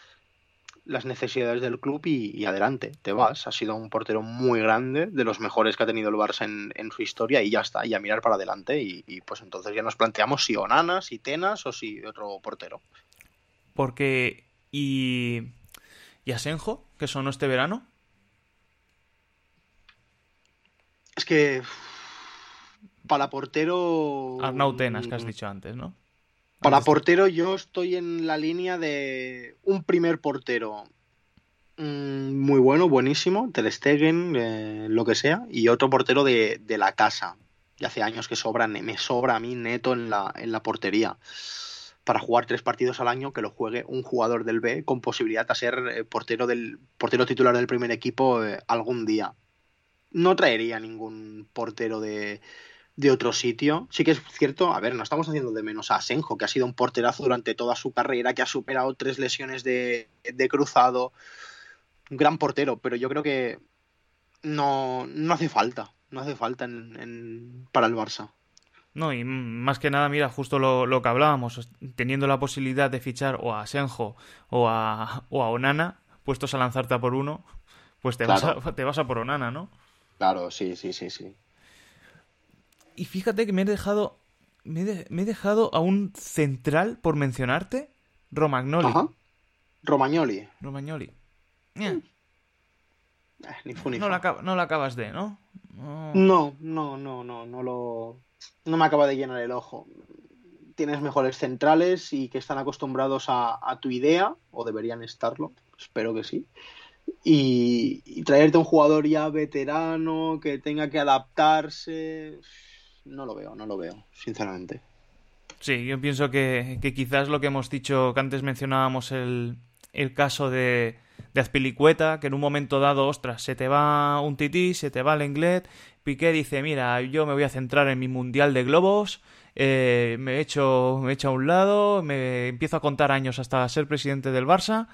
las necesidades del club y, adelante, te vas. Ha sido un portero muy grande, de los mejores que ha tenido el Barça en, su historia y ya está, y a mirar para adelante. Y, y, pues entonces ya nos planteamos si Onana, si Tenas o si otro portero. Porque. ¿Y. ¿Y Asenjo? ¿Que sonó este verano? Es que. Para portero. Arnautenas, que has dicho antes, ¿no? Para portero, yo estoy en la línea de un primer portero mm, muy bueno, buenísimo, Ter Stegen, eh, lo que sea, y otro portero de, de la casa. Y hace años que sobra, me sobra a mí neto en la, en la portería para jugar tres partidos al año que lo juegue un jugador del B con posibilidad de ser eh, portero del portero titular del primer equipo eh, algún día. No traería ningún portero de, de otro sitio. Sí que es cierto, a ver, no estamos haciendo de menos a Asenjo, que ha sido un porterazo durante toda su carrera, que ha superado tres lesiones de, cruzado. Un gran portero, pero yo creo que no, no hace falta. No hace falta en, para el Barça. No, y más que nada, mira, justo lo, que hablábamos, teniendo la posibilidad de fichar o a Asenjo o a, o a Onana, puestos a lanzarte a por uno, pues te, vas a, te vas a por Onana, ¿no? Claro, sí, sí, sí, sí. Y fíjate que me he dejado. Me he, dejado a un central por mencionarte. Romagnoli. Ajá. Romagnoli. Romagnoli. Mm. Eh, ni fu, ni no, la acabas de, ¿no? ¿no? No, no, no, no, lo. No me acaba de llenar el ojo. Tienes mejores centrales y que están acostumbrados a, a tu idea, o deberían estarlo, espero que sí. Y, traerte un jugador ya veterano que tenga que adaptarse, no lo veo, no lo veo, sinceramente. Sí, yo pienso que, quizás lo que hemos dicho, que antes mencionábamos el, el caso de, de Azpilicueta, que en un momento dado, ostras, se te va un tití, se te va el inglés, Piqué dice, mira, yo me voy a centrar en mi mundial de globos, eh, me, he hecho, me he hecho a un lado, me empiezo a contar años hasta ser presidente del Barça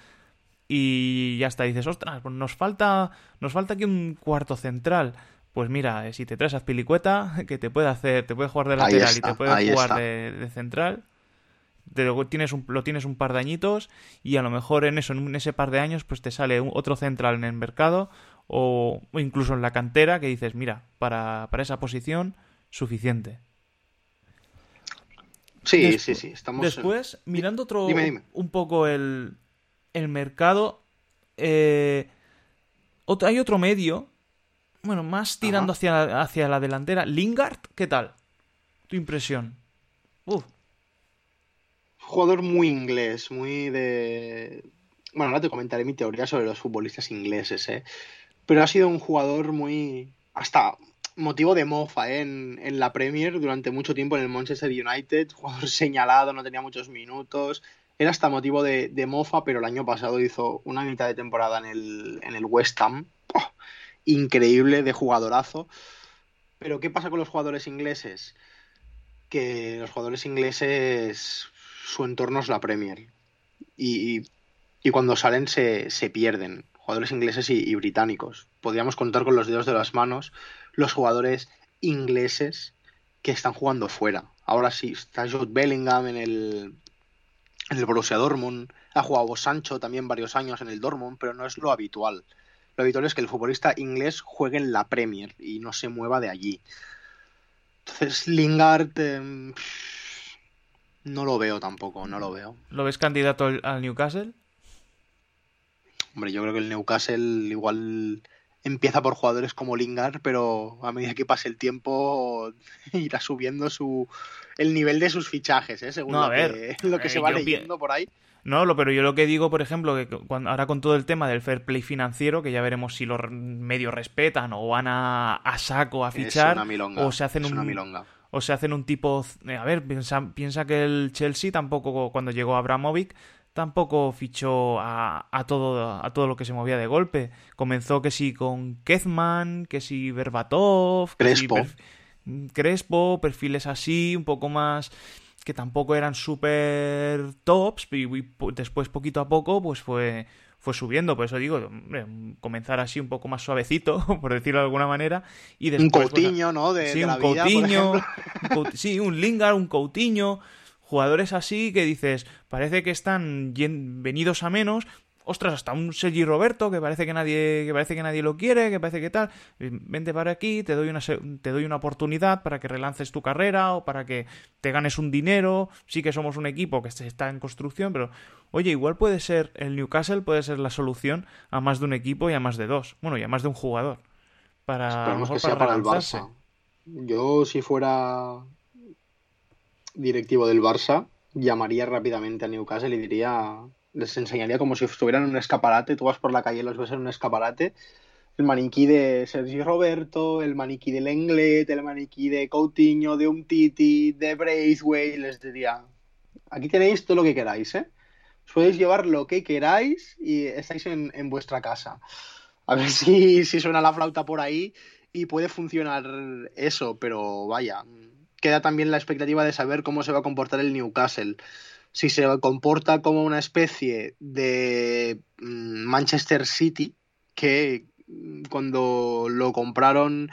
y ya está, dices, ostras, pues nos falta, nos falta aquí un cuarto central. Pues mira, eh, si te traes a Pilicueta, que te puede hacer, te puede jugar de lateral y te puede jugar de, central, te tienes un, lo tienes un par de añitos y a lo mejor en eso, en ese par de años, pues te sale otro central en el mercado o, incluso en la cantera que dices, mira, para, para esa posición, suficiente. Sí, sí, sí. Estamos... Después, mirando otro un poco el, el mercado. Eh, hay otro medio. Bueno, más tirando hacia, hacia la delantera. Lingard, ¿qué tal? Tu impresión. Jugador muy inglés, muy de. Bueno, ahora te comentaré mi teoría sobre los futbolistas ingleses, ¿eh? Pero ha sido un jugador muy. hasta motivo de mofa ¿eh? en, en, la Premier durante mucho tiempo en el Manchester United. Jugador señalado, no tenía muchos minutos era hasta motivo de, mofa, pero el año pasado hizo una mitad de temporada en el, en el West Ham. Increíble de jugadorazo. Pero ¿qué pasa con los jugadores ingleses? Que los jugadores ingleses, su entorno es la Premier. Y, cuando salen se, pierden. Jugadores ingleses y, británicos. Podríamos contar con los dedos de las manos los jugadores ingleses que están jugando fuera. Ahora sí, está Jude Bellingham en el, en el Borussia Dortmund, ha jugado Sancho también varios años en el Dortmund, pero no es lo habitual. Lo habitual es que el futbolista inglés juegue en la Premier y no se mueva de allí. Entonces, Lingard em, no lo veo tampoco, no lo veo. ¿Lo ves candidato al Newcastle? Hombre, yo creo que el Newcastle igual empieza por jugadores como Lingard, pero a medida que pase el tiempo irá subiendo su el nivel de sus fichajes, ¿eh? según lo, que, lo que se va leyendo por ahí. No, lo, pero yo lo que digo, por ejemplo, que cuando, ahora con todo el tema del fair play financiero, que ya veremos si los medios respetan o van a, saco a fichar, o se hacen un o se hacen un tipo, a ver, piensa, piensa que el Chelsea tampoco cuando llegó Abramovic tampoco fichó a, a, todo, a todo lo que se movía de golpe. Comenzó que sí con Kezman, que sí Berbatov, Crespo. Crespo, perfiles así, un poco más que tampoco eran súper tops, y, después poquito a poco pues fue, fue subiendo, por eso digo, comenzar así un poco más suavecito, por decirlo de alguna manera, y después... Un Coutinho, ¿no? De, sí, un la Coutinho, sí, un Lingard, un Coutinho, jugadores así que dices, parece que están venidos a menos, ostras, hasta un Sergi Roberto que parece que nadie que parece que nadie lo quiere, que parece que tal, vente para aquí, te doy una te doy una oportunidad para que relances tu carrera o para que te ganes un dinero. Sí que somos un equipo que está en construcción, pero oye, igual puede ser el Newcastle puede ser la solución a más de un equipo y a más de dos, bueno, y a más de un jugador para que sea para, el Barça. Yo si fuera directivo del Barça, llamaría rápidamente a Newcastle y diría, les enseñaría como si estuvieran en un escaparate, tú vas por la calle y los ves en un escaparate, el maniquí de Sergio Roberto, el maniquí de Lenglet, el maniquí de Coutinho, de Umtiti, de Braithwaite, les diría, aquí tenéis todo lo que queráis, ¿eh? Podéis llevar lo que queráis y estáis en, vuestra casa. A ver si, si suena la flauta por ahí y puede funcionar eso, pero vaya, queda también la expectativa de saber cómo se va a comportar el Newcastle. Si se comporta como una especie de mm, Manchester City, que mm, cuando lo compraron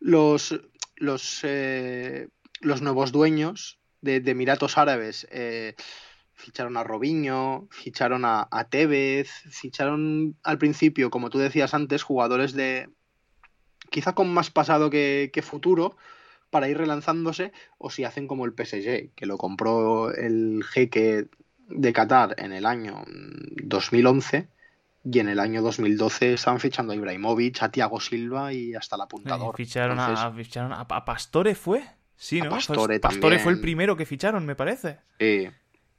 los, los, eh, los nuevos dueños de, Emiratos Árabes, eh, ficharon a Robinho, ficharon a, Tevez, ficharon al principio, como tú decías antes, jugadores de quizá con más pasado que, que futuro, para ir relanzándose o si hacen como el PSG, que lo compró el jeque de Qatar en el año 2011 y en el año 2012 estaban fichando a Ibrahimovic, a Thiago Silva y hasta el apuntador. ficharon, a, Pastore, ¿fue? Sí, ¿no? Pastore, Pastore fue el primero que ficharon, me parece. Sí.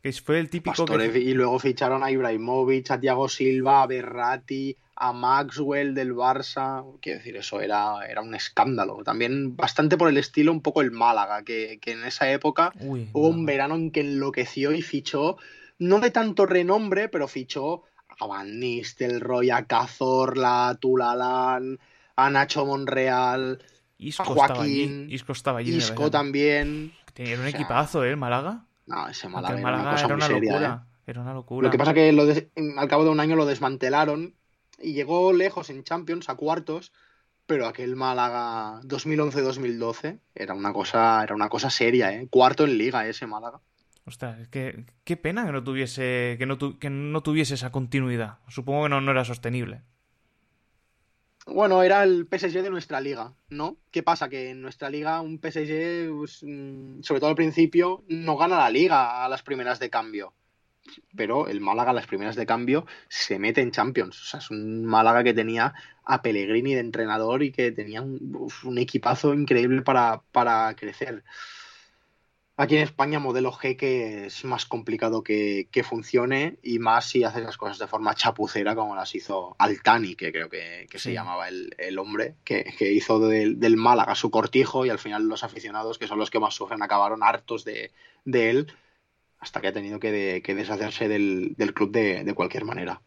Que fue el típico Y luego ficharon a Ibrahimovic, a Thiago Silva, a Berratti, a Maxwell del Barça. Quiero decir, eso era, era un escándalo. También bastante por el estilo, un poco el Málaga, que, en esa época hubo un verano en que enloqueció y fichó, no de tanto renombre, pero fichó a Van Nistelrooy, a Cazorla, a Tulalán, a Nacho Monreal, a Joaquín, Isco, estaba allí, Isco también. Tenía un equipazo, ¿eh? El Málaga. No, ese Málaga, era, una cosa muy seria, locura. ¿eh? Era una locura. Lo que pasa que lo al cabo de un año lo desmantelaron y llegó lejos en Champions, a cuartos, pero aquel Málaga 2011-2012 era una cosa era una cosa seria, ¿eh? Cuarto en liga ese Málaga. Ostras, que, qué pena que no tuviese que no, que no tuviese esa continuidad. Supongo que no, no era sostenible. Bueno, era el PSG de nuestra liga, ¿no? ¿Qué pasa? Que en nuestra liga un PSG, pues, mm, sobre todo al principio, no gana la liga a las primeras de cambio pero el Málaga, las primeras de cambio, se mete en Champions. O sea, es un Málaga que tenía a Pellegrini de entrenador y que tenía un, equipazo increíble para, para, crecer. Aquí en España, modelo G que es más complicado que, funcione y más si haces las cosas de forma chapucera como las hizo Altani, que creo que, se llamaba el, hombre, que, hizo del, Málaga su cortijo y al final los aficionados, que son los que más sufren, acabaron hartos de, de él hasta que ha tenido que, deshacerse del, club de, cualquier manera.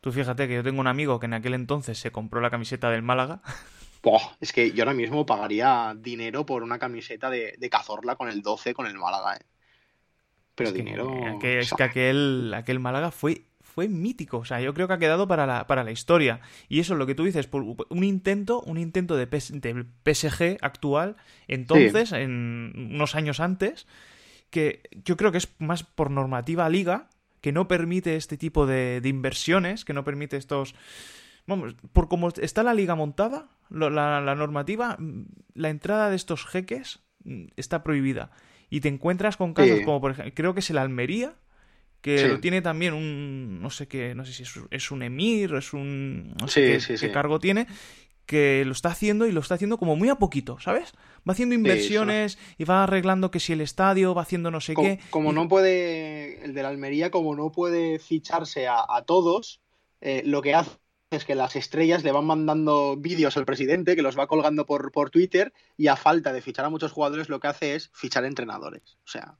Tú fíjate que yo tengo un amigo que en aquel entonces se compró la camiseta del Málaga. es que yo ahora mismo pagaría dinero por una camiseta de, Cazorla con el 12 con el Málaga. ¿eh? Pero dinero. es que aquel, aquel Málaga fue fue mítico. O sea, yo creo que ha quedado para la, para la historia. Y eso es lo que tú dices, por un intento, un intento de, PSG actual, entonces, en unos años antes, que yo creo que es más por normativa liga, que no permite este tipo de, inversiones, que no permite estos... Vamos, por como está la liga montada, la, normativa, mm, la entrada de estos jeques mm, está prohibida. Y te encuentras con casos como, por ejemplo, creo que es el Almería, que tiene también un, no sé qué, no sé si es, un emir, es un, no sé qué, cargo tiene, que lo está haciendo y lo está haciendo como muy a poquito, ¿sabes? Va haciendo inversiones y va arreglando que si el estadio va haciendo no sé qué. Como no puede, el de la Almería, como no puede ficharse a, todos, eh, lo que hace es que las estrellas le van mandando vídeos al presidente que los va colgando por, por Twitter y a falta de fichar a muchos jugadores lo que hace es fichar entrenadores. O sea,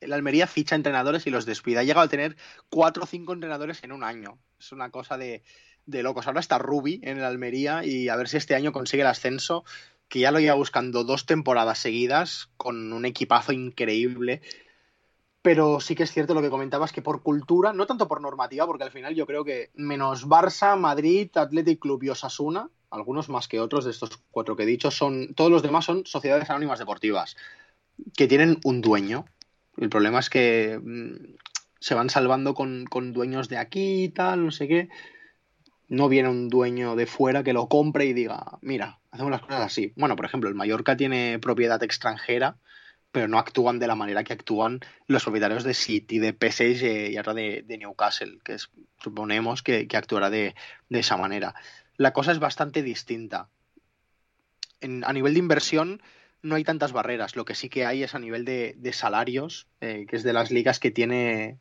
el Almería ficha entrenadores y los despida. Ha llegado a tener cuatro o cinco entrenadores en un año. Es una cosa de, de locos. Ahora está Ruby en el Almería y a ver si este año consigue el ascenso, que ya lo iba buscando dos temporadas seguidas con un equipazo increíble. Pero sí que es cierto lo que comentabas, que por cultura, no tanto por normativa, porque al final yo creo que menos Barça, Madrid, Athletic Club y Osasuna, algunos más que otros de estos cuatro que he dicho, son, todos los demás son sociedades anónimas deportivas, que tienen un dueño. El problema es que mm, se van salvando con, con dueños de aquí y tal, no sé qué no viene un dueño de fuera que lo compre y diga, mira, hacemos las cosas así. Bueno, por ejemplo, el Mallorca tiene propiedad extranjera, pero no actúan de la manera que actúan los propietarios de City, de PSG y ahora de, Newcastle, que suponemos que, actuará de, esa manera. La cosa es bastante distinta. a nivel de inversión no hay tantas barreras, lo que sí que hay es a nivel de, salarios, eh, que es de las ligas que tiene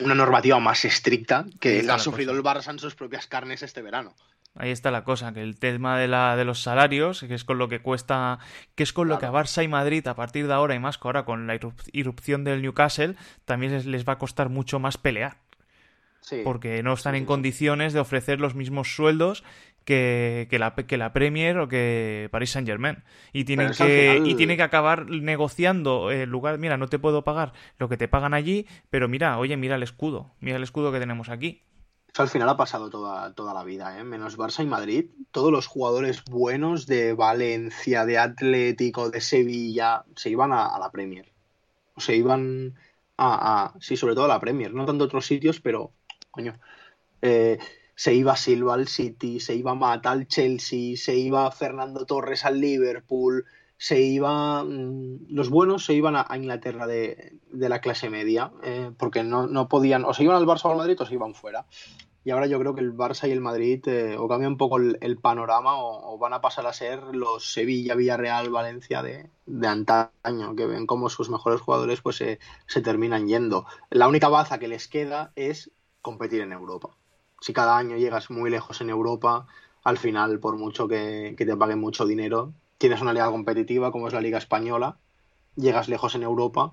una normativa más estricta que ha sufrido el Barça en sus propias carnes este verano. Ahí está la cosa, que el tema de, la, de los salarios, que es con lo que cuesta, que es con lo que a Barça y Madrid a partir de ahora y más que ahora con la irrupción del Newcastle, también les, va a costar mucho más pelear. porque no están en condiciones de ofrecer los mismos sueldos que, la, que la Premier o que Paris Saint Germain. Y tienen, que, y tiene que acabar negociando el lugar, mira, no te puedo pagar lo que te pagan allí, pero mira, oye, mira el escudo, mira el escudo que tenemos aquí. Al final ha pasado toda, toda la vida, ¿eh? menos Barça y Madrid. Todos los jugadores buenos de Valencia, de Atlético, de Sevilla, se iban a, la Premier. O se iban a, Sí, sobre todo a la Premier. No tanto a otros sitios, pero, coño. Eh, se iba Silva al City, se iba Mata al Chelsea, se iba Fernando Torres al Liverpool, se iba. Mm, los buenos se iban a, Inglaterra de, la clase media, eh, porque no, podían. O se iban al Barça o al Madrid o se iban fuera. Y ahora yo creo que el Barça y el Madrid eh, o cambian un poco el, panorama o, van a pasar a ser los Sevilla, Villarreal, Valencia de, antaño, que ven cómo sus mejores jugadores pues se, se terminan yendo. La única baza que les queda es competir en Europa si cada año llegas muy lejos en Europa, al final, por mucho que, te paguen mucho dinero, tienes una liga competitiva como es la Liga Española, llegas lejos en Europa,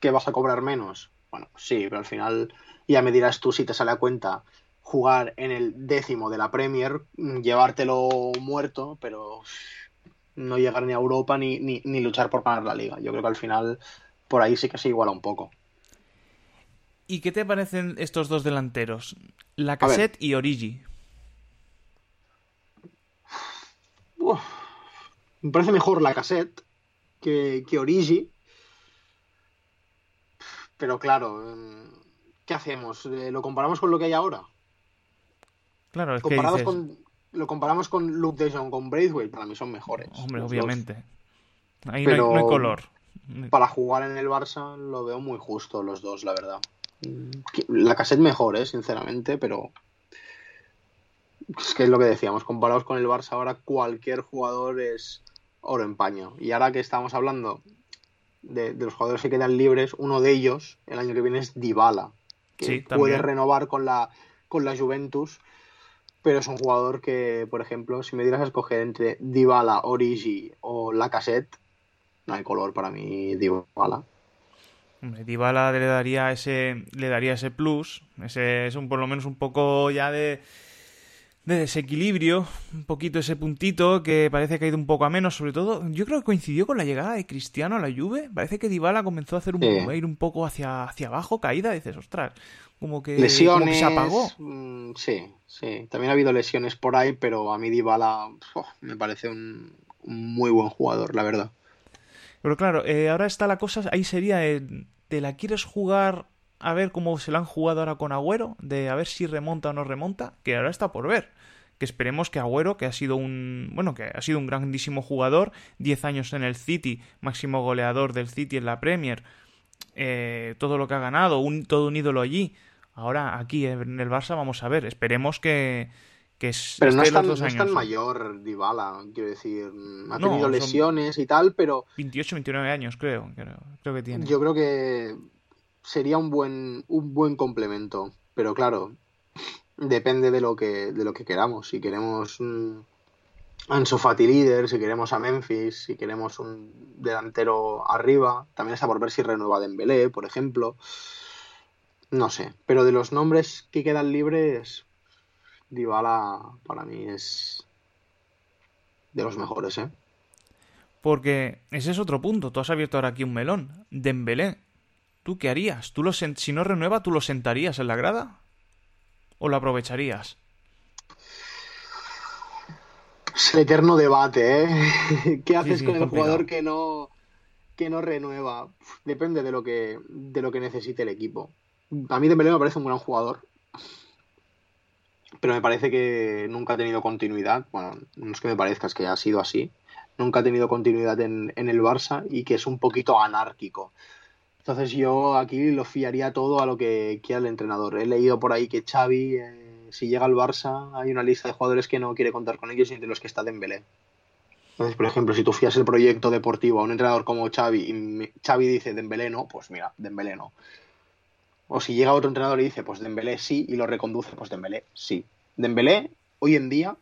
¿qué vas a cobrar menos? Bueno, sí, pero al final ya me dirás tú si te sale a cuenta jugar en el décimo de la Premier, llevártelo muerto, pero no llegar ni a Europa ni, ni, ni luchar por ganar la liga. Yo creo que al final por ahí sí que se iguala un poco. ¿Y qué te parecen estos dos delanteros? La Cassette y Origi. me parece mejor la Cassette que, que Origi. Pero claro, em, ¿qué hacemos? Eh, ¿Lo comparamos con lo que hay ahora? Claro, es que dices... con, lo comparamos con Luke de Jong, con Braithwaite, para mí son mejores. Hombre, obviamente. Ahí no hay color. Para jugar en el Barça lo veo muy justo los dos, la verdad. La cassette mejor, ¿eh? sinceramente, pero es que es lo que decíamos, comparados con el Barça ahora cualquier jugador es oro en paño. Y ahora que estamos hablando de, los jugadores que quedan libres, uno de ellos el año que viene es Dybala, que puede renovar con la, con la Juventus, pero es un jugador que, por ejemplo, si me dieras a escoger entre Dybala, Origi o la cassette, no hay color para mí Dybala. Dybala le daría ese, le daría ese plus, ese es un por lo menos un poco ya de, de desequilibrio, un poquito ese puntito que parece que ha ido un poco a menos, sobre todo, yo creo que coincidió con la llegada de Cristiano a la Juve, parece que Dybala comenzó a hacer un ir un poco hacia, hacia abajo, caída, dices, ostras, como que, lesiones, se apagó. Mm, sí, sí, también ha habido lesiones por ahí, pero a mí Dybala me parece un, muy buen jugador, la verdad. Pero claro, eh, ahora está la cosa, ahí sería, ¿te la quieres jugar a ver cómo se la han jugado ahora con Agüero? De a ver si remonta o no remonta, que ahora está por ver. Que esperemos que Agüero, que ha sido un, bueno, que ha sido un grandísimo jugador, 10 años en el City, máximo goleador del City en la Premier, eh, todo lo que ha ganado, un, todo un ídolo allí. Ahora aquí en el Barça vamos a ver, esperemos que, pero no es, tan, mayor Dybala, quiero decir, ha tenido lesiones y tal, pero 28, 29 años creo, creo, que tiene. Yo creo que sería un buen un buen complemento, pero claro, depende de lo que de lo que queramos, si queremos un Ansu Fati líder, si queremos a Memphis, si queremos un delantero arriba, también está por ver si renueva Dembélé, por ejemplo. No sé, pero de los nombres que quedan libres, Dybala para mí es de los mejores, ¿eh? Porque ese es otro punto. Tú has abierto ahora aquí un melón. Dembélé. ¿Tú qué harías? ¿Tú lo si no renueva, ¿tú lo sentarías en la grada? ¿O lo aprovecharías? Es el eterno debate, ¿eh? ¿Qué haces con el jugador que no, que no renueva? Depende de lo que, de lo que necesite el equipo. A mí Dembélé me parece un gran jugador pero me parece que nunca ha tenido continuidad. Bueno, no es que me parezca, es que ha sido así. Nunca ha tenido continuidad en, el Barça y que es un poquito anárquico. Entonces yo aquí lo fiaría todo a lo que quiera el entrenador. He leído por ahí que Xavi, eh, si llega al Barça, hay una lista de jugadores que no quiere contar con ellos y entre los que está Dembélé. Entonces, por ejemplo, si tú fías el proyecto deportivo a un entrenador como Xavi y Xavi dice Dembélé no, pues mira, Dembélé no. O si llega otro entrenador y dice, pues Dembélé sí, y lo reconduce, pues Dembélé sí. Dembélé, hoy en día,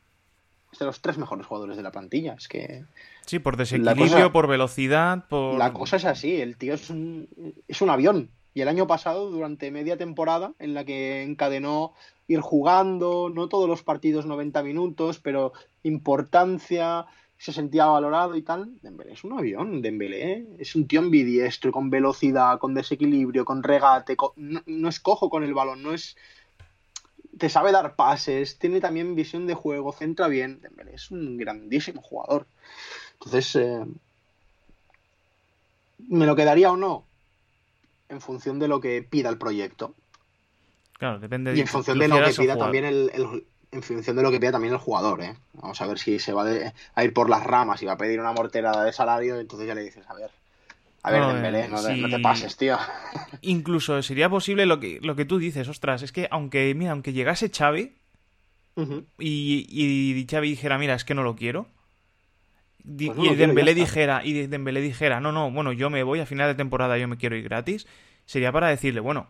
es de los tres mejores jugadores de la plantilla. Es que... Sí, por desequilibrio, por velocidad, por... La cosa es así, el tío es un, es un avión. Y el año pasado, durante media temporada, en la que encadenó ir jugando, no todos los partidos 90 minutos, pero importancia, se sentía valorado y tal. Dembélé es un avión, Dembélé ¿eh? es un tío ambidiestro, con velocidad, con desequilibrio, con regate, No, es cojo con el balón, no es... Te sabe dar pases, tiene también visión de juego, centra bien. Dembélé es un grandísimo jugador. Entonces, eh, ¿me lo quedaría o no? En función de lo que pida el proyecto. Claro, depende de Y en función de lo que pida también el, en función de lo que pida también el jugador, ¿eh? Vamos a ver si se va a ir por las ramas y va a pedir una morterada de salario, entonces ya le dices, a ver, a ver, Dembélé, no, te pases, tío. Incluso sería posible lo que, lo que tú dices, ostras, es que aunque, mira, aunque llegase Xavi y, y Xavi dijera, mira, es que no lo quiero, pues y Dembélé dijera, y Dembélé dijera, no, no, bueno, yo me voy a final de temporada, yo me quiero ir gratis, sería para decirle, bueno,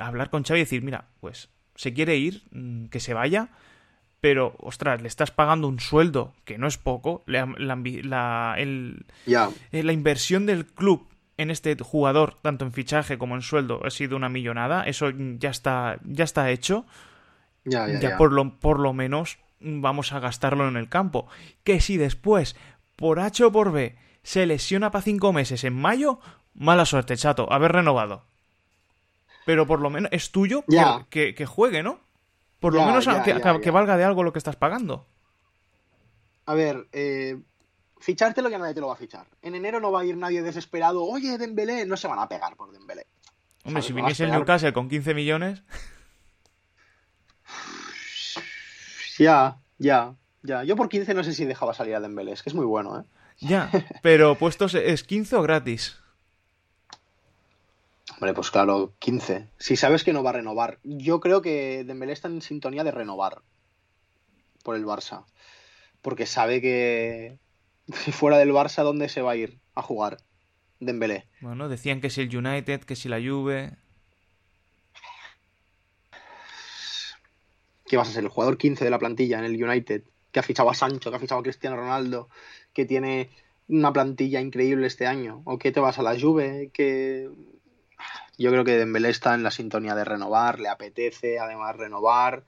hablar con Xavi y decir, mira, pues se quiere ir, mm, que se vaya, pero, ostras, le estás pagando un sueldo que no es poco. La, la, el, eh, la inversión del club en este jugador, tanto en fichaje como en sueldo, ha sido una millonada. Eso ya está, ya está hecho. Ya, ya, Por, lo, por lo menos vamos a gastarlo en el campo. Que si después, por H o por B, se lesiona para cinco meses en mayo, mala suerte, chato, haber renovado. Pero por lo menos es tuyo que, que juegue, ¿no? Por lo menos que, valga de algo lo que estás pagando. A ver, eh, ficharte lo que nadie te lo va a fichar. En enero no va a ir nadie desesperado. Oye, Dembélé, no se van a pegar por Dembélé. Hombre, si viniese el Newcastle con 15 millones. Ya, ya, ya. Yo por 15 no sé si dejaba salir a Dembélé, es que es muy bueno, ¿eh? Ya, pero puestos es 15 o gratis. Hombre, pues claro, 15. Si sabes que no va a renovar. Yo creo que Dembélé está en sintonía de renovar por el Barça. Porque sabe que si fuera del Barça, ¿dónde se va a ir a jugar Dembélé? Bueno, decían que si el United, que si la Juve... ¿Qué vas a ser? El jugador 15 de la plantilla en el United, que ha fichado a Sancho, que ha fichado a Cristiano Ronaldo, que tiene una plantilla increíble este año. ¿O qué te vas a la Juve? Que yo creo que Dembélé está en la sintonía de renovar, le apetece además renovar.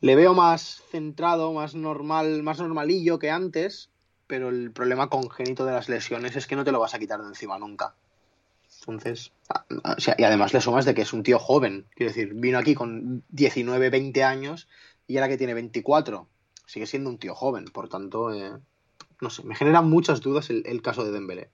Le veo más centrado, más normal, más normalillo que antes, pero el problema congénito de las lesiones es que no te lo vas a quitar de encima nunca. Entonces, y además le sumas de que es un tío joven, quiero decir, vino aquí con 19, 20 años y ahora que tiene 24, sigue siendo un tío joven, por tanto, eh, no sé, me genera muchas dudas el, el caso de Dembélé.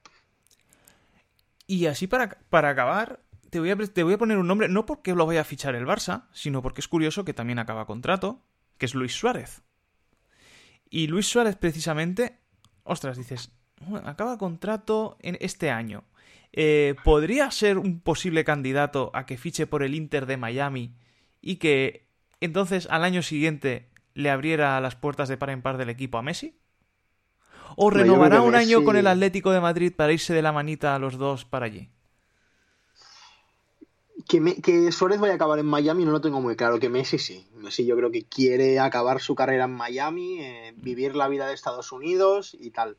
Y así para, para acabar, te voy, a, te voy a poner un nombre, no porque lo vaya a fichar el Barça, sino porque es curioso que también acaba contrato, que es Luis Suárez. Y Luis Suárez precisamente, ostras, dices, acaba contrato en este año. Eh, ¿Podría ser un posible candidato a que fiche por el Inter de Miami y que entonces al año siguiente le abriera las puertas de par en par del equipo a Messi? ¿O renovará un año con el Atlético de Madrid para irse de la manita a los dos para allí? Que, Suárez vaya a acabar en Miami no lo tengo muy claro. Que Messi sí. Messi yo creo que quiere acabar su carrera en Miami, eh, vivir la vida de Estados Unidos y tal.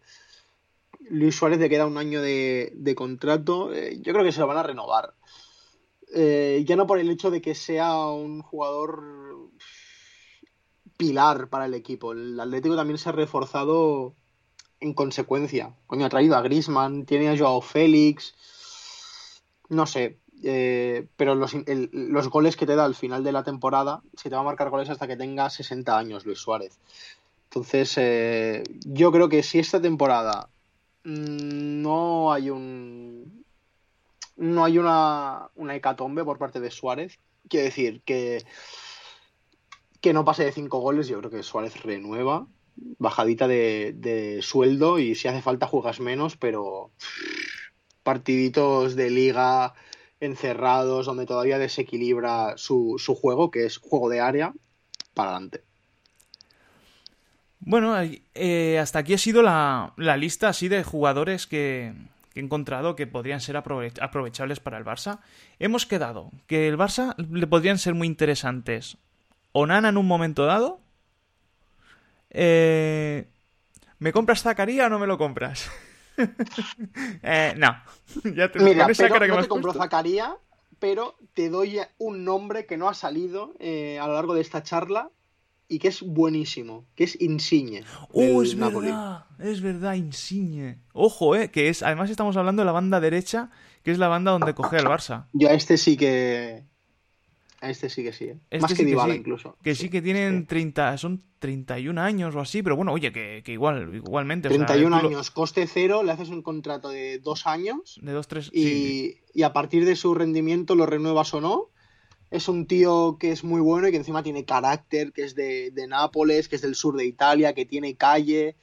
Luis Suárez le queda un año de, contrato. Eh, yo creo que se lo van a renovar. Eh, ya no por el hecho de que sea un jugador pilar para el equipo. El Atlético también se ha reforzado en consecuencia. Coño, ha traído a Grisman, tiene a Joao Félix. No sé. Eh, pero los, los, goles que te da al final de la temporada, se te va a marcar goles hasta que tenga 60 años Luis Suárez. Entonces, eh, yo creo que si esta temporada mm, no hay un. No hay una, una hecatombe por parte de Suárez. Quiere decir que. Que no pase de 5 goles, yo creo que Suárez renueva bajadita de, sueldo y si hace falta juegas menos, pero partiditos de liga encerrados donde todavía desequilibra su, su juego, que es juego de área, para adelante. Bueno, eh, hasta aquí ha sido la, la, lista así de jugadores que, que, he encontrado que podrían ser aprovechables para el Barça. Hemos quedado que el Barça le podrían ser muy interesantes Onana en un momento dado, eh, ¿Me compras Zacarías o no me lo compras? eh, no. ya te, Mira, pero no te compro Zacaría, pero te doy un nombre que no ha salido eh, a lo largo de esta charla y que es buenísimo, que es Insigne. ¡Oh, es verdad! Es verdad, Insigne. Ojo, eh, que es, además estamos hablando de la banda derecha, que es la banda donde coge el Barça. Yo a este sí que este sí que sí, ¿eh? Este Más que Dybala incluso. Que sí, que tienen 30, son 31 años o así, pero bueno, oye, que, igual, igualmente. 31 años, coste cero, le haces un contrato de dos años. De dos, tres. Y, y a partir de su rendimiento lo renuevas o no. Es un tío que es muy bueno y que encima tiene carácter, que es de, de Nápoles, que es del sur de Italia, que tiene calle.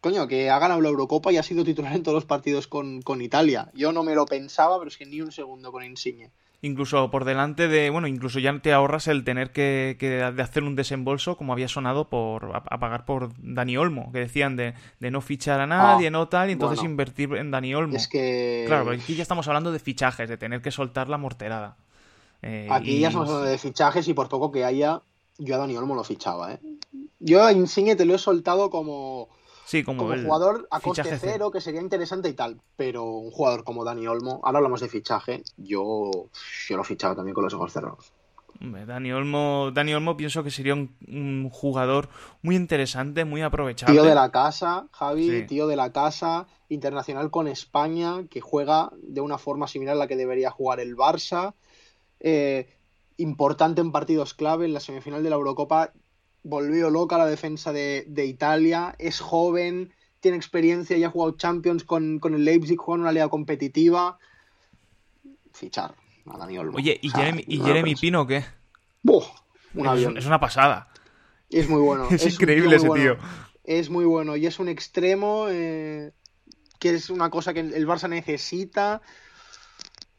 Coño, que ha ganado la Eurocopa y ha sido titular en todos los partidos con, con Italia. Yo no me lo pensaba, pero es que ni un segundo con Insigne incluso por delante de, bueno, incluso ya te ahorras el tener que, de hacer un desembolso como había sonado por a, pagar por Dani Olmo, que decían de, no fichar a nadie, ah, no tal, y entonces invertir en Dani Olmo. Es que... Claro, aquí ya estamos hablando de fichajes, de tener que soltar la morterada. Eh, aquí ya estamos hablando de fichajes y por poco que haya, yo a Dani Olmo lo fichaba, ¿eh? Yo a Insigne te lo he soltado como Sí, como, jugador a coste cero, que sería interesante y tal. Pero un jugador como Dani Olmo, ahora hablamos de fichaje, yo, yo lo fichaba también con los ojos cerrados. Dani Olmo, Dani Olmo pienso que sería un, jugador muy interesante, muy aprovechable. Tío de la casa, Javi, tío de la casa, internacional con España, que juega de una forma similar a la que debería jugar el Barça. Eh, importante en partidos clave, en la semifinal de la Eurocopa volvió loca la defensa de, Italia, es joven, tiene experiencia, ya ha jugado Champions con, el Leipzig, juega en una liga competitiva. Fichar a Dani Olmo. Oye, ¿y, Jeremy, Pino qué? es, una pasada. Es muy bueno. es, increíble ese tío. Es muy bueno y es un extremo eh, que es una cosa que el Barça necesita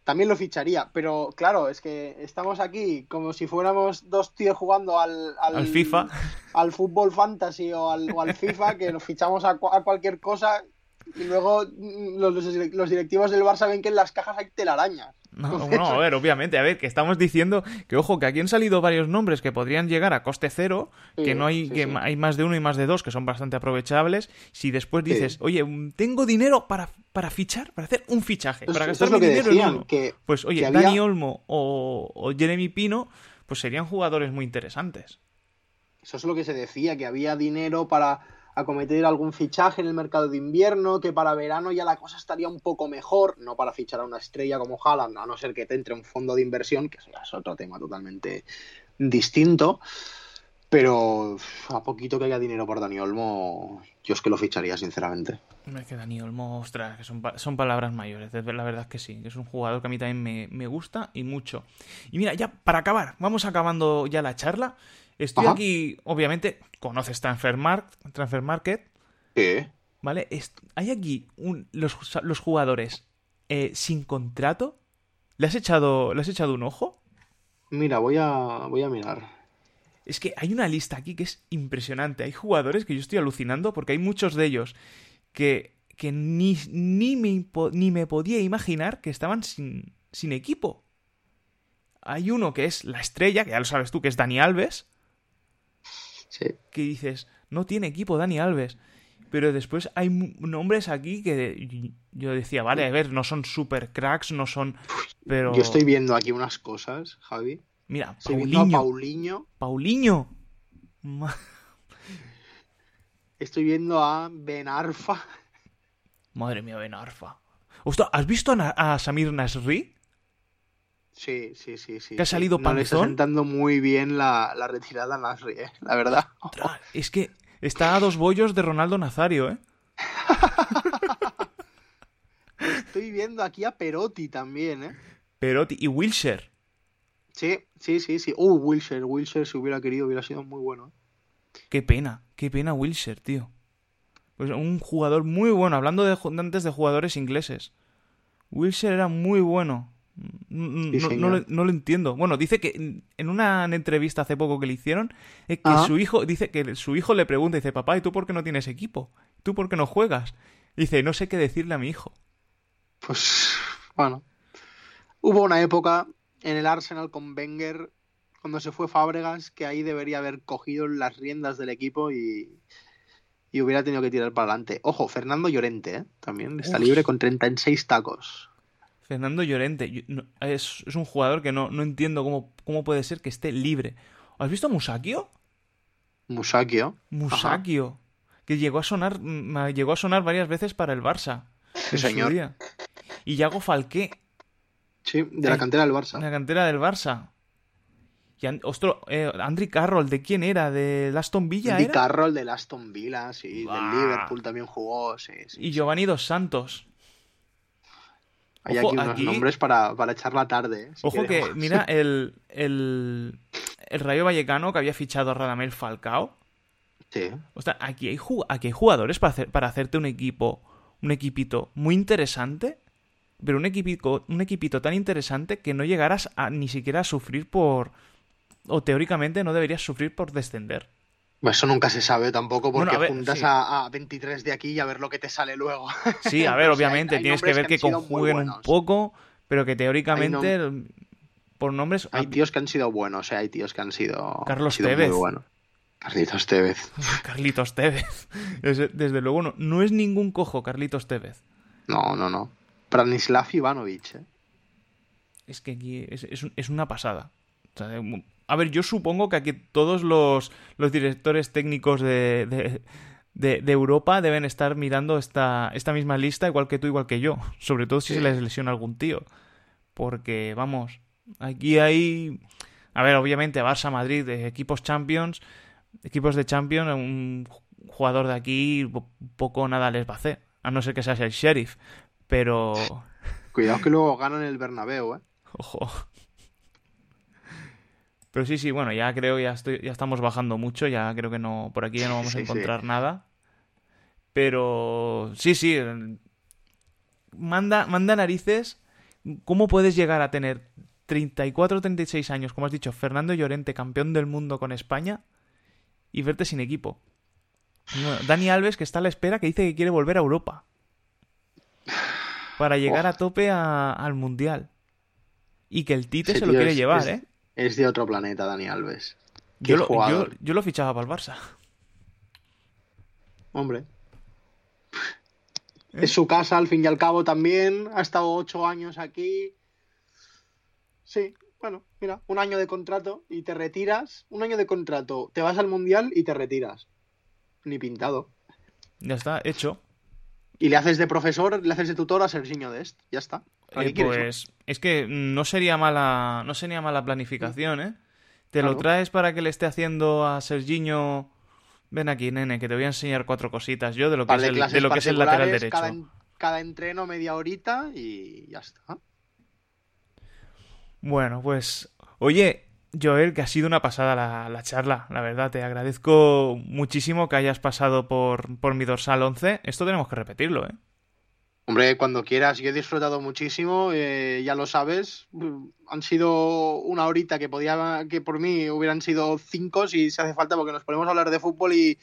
también lo ficharía. Pero claro, es que estamos aquí como si fuéramos dos tíos jugando al, al, FIFA, al fútbol fantasy o al, o al FIFA, que nos fichamos a, a, cualquier cosa y luego los, los, directivos del Barça ven que en las cajas hay telarañas. No, no, a ver, obviamente, a ver, que estamos diciendo que, ojo, que aquí han salido varios nombres que podrían llegar a coste cero, que no hay, que hay más de uno y más de dos que son bastante aprovechables. Si después dices, oye, tengo dinero para, para fichar, para hacer un fichaje, para gastar mi dinero en uno. pues oye, Dani Olmo o, o Jeremy Pino, pues serían jugadores muy interesantes. Eso es lo que se decía, que había dinero para acometer algún fichaje en el mercado de invierno, que para verano ya la cosa estaría un poco mejor, no para fichar a una estrella como Haaland, a no ser que te entre un fondo de inversión, que es otro tema totalmente distinto. Pero a poquito que haya dinero por Dani Olmo, yo es que lo ficharía, sinceramente. Es que Dani Olmo, ostras, que son, son palabras mayores. La verdad es que sí, es un jugador que a mí también me, me gusta y mucho. Y mira, ya para acabar, vamos acabando ya la charla. Estoy aquí, obviamente, conoces Transfer, Transfer Market. ¿Qué? ¿Vale? hay aquí los, jugadores eh, sin contrato. ¿Le has, echado, ¿Le has echado un ojo? Mira, voy a, voy a mirar. Es que hay una lista aquí que es impresionante. Hay jugadores que yo estoy alucinando porque hay muchos de ellos que, que ni, ni, me, ni me podía imaginar que estaban sin, sin equipo. Hay uno que es la estrella, que ya lo sabes tú, que es Dani Alves. Que dices, no tiene equipo Dani Alves. Pero después hay nombres aquí que yo decía, vale, a ver, no son super cracks, no son. Pero. Yo estoy viendo aquí unas cosas, Javi. Mira, Paulinho. Paulinho. Paulinho. Estoy viendo a Ben Arfa. Madre mía, Ben Arfa. ¿has visto a, Samir Nasri? Sí, sí, sí, sí. Que ha salido no está sentando muy bien la, retirada a Nasri, ¿eh? la verdad. es que está a dos bollos de Ronaldo Nazario, ¿eh? Estoy viendo aquí a Perotti también, ¿eh? Perotti y Wilshire. Sí, sí, sí, sí. Uh, Wilshire, Wilshire si hubiera querido hubiera sido muy bueno. ¿eh? Qué pena, qué pena Wilshire, tío. Pues un jugador muy bueno, hablando de antes de jugadores ingleses. Wilshire era muy bueno. No, lo, entiendo. Bueno, dice que en una entrevista hace poco que le hicieron, que su hijo, dice que su hijo le pregunta, dice, papá, ¿y tú por qué no tienes equipo? ¿Tú por qué no juegas? Dice, no sé qué decirle a mi hijo. Pues, bueno. Hubo una época en el Arsenal con Wenger, cuando se fue Fábregas, que ahí debería haber cogido las riendas del equipo y, y hubiera tenido que tirar para adelante. Ojo, Fernando Llorente, ¿eh? también está libre con 36 tacos. Fernando Llorente. es, un jugador que no, no entiendo cómo, cómo, puede ser que esté libre. ¿Has visto a Musakio? Musakio. Musakio. Que llegó a sonar. Llegó a sonar varias veces para el Barça. Sí, señor. Y Yago Falqué. Sí, de la cantera del Barça. De la cantera del Barça. Y, ostro, eh, Andri Carroll, ¿de quién era? ¿De Aston Villa? Andy Carroll de Aston Villa, sí. Del Liverpool también jugó, sí. y Giovanni Dos Santos. Hay aquí unos nombres para, echar la tarde. ¿eh? Ojo que, mira, el, el, el, Rayo Vallecano que había fichado a Radamel Falcao. Sí. O sea, aquí hay, aquí hay jugadores para, hacer, para hacerte un equipo, un equipito muy interesante, pero un equipito, un equipito tan interesante que no llegaras a, ni siquiera a sufrir por... O teóricamente no deberías sufrir por descender. Eso nunca se sabe tampoco porque juntas a, 23 de aquí y a ver lo que te sale luego. Sí, a ver, obviamente tienes que ver que, conjuguen un poco, pero que teóricamente por nombres hay tíos que han sido buenos, ¿eh? hay tíos que han sido Carlos Tevez. Muy buenos. Carlitos Tevez. Carlitos Tevez. Desde, luego no, no es ningún cojo Carlitos Tevez. No, no, no. Branislav Ivanovic, ¿eh? Es que aquí es, es una pasada. O sea, a ver, yo supongo que aquí todos los, directores técnicos de, de, Europa deben estar mirando esta, esta misma lista, igual que tú, igual que yo. Sobre todo si se les lesiona algún tío. Porque, vamos, aquí hay. A ver, obviamente, Barça, Madrid, equipos Champions, equipos de Champions, un jugador de aquí poco nada les va a hacer. A no ser que seas el sheriff. Pero. Cuidado que luego ganan el Bernabéu, ¿eh? Ojo. Pero sí, sí, bueno, ya creo ya estoy, ya estamos bajando mucho, ya creo que no, por aquí ya no vamos a encontrar nada. Pero sí, sí, manda, manda narices. ¿Cómo puedes llegar a tener 34 o 36 años, como has dicho, Fernando Llorente, campeón del mundo con España, y verte sin equipo? Dani Alves, que está a la espera, que dice que quiere volver a Europa. Para llegar a tope al Mundial. Y que el Tite se lo quiere llevar, ¿eh? Es de otro planeta, Dani Alves. Yo lo, yo, lo, fichaba para el Barça. Hombre. Es su casa, al fin y al cabo, también. Ha estado ocho años aquí. Sí, bueno, mira, un año de contrato y te retiras. Un año de contrato, te vas al mundial y te retiras. Ni pintado. Ya está, hecho. Y le haces de profesor, le haces de tutor a Serginho Dest. Ya está. Eh, pues es que no sería mala, no sería mala planificación, ¿eh? Te lo traes para que le esté haciendo a Serginho. Ven aquí, nene, que te voy a enseñar cuatro cositas yo de lo que, es el, de lo que es el lateral derecho. Cada, cada entreno media horita y ya está. Bueno, pues. Oye, Joel, que ha sido una pasada la, la, charla, la verdad. Te agradezco muchísimo que hayas pasado por, por mi dorsal 11. Esto tenemos que repetirlo, ¿eh? Hombre, cuando quieras, yo he disfrutado muchísimo, eh, ya lo sabes. Han sido una horita que podía, que por mí hubieran sido cinco si se hace falta, porque nos ponemos a hablar de fútbol y,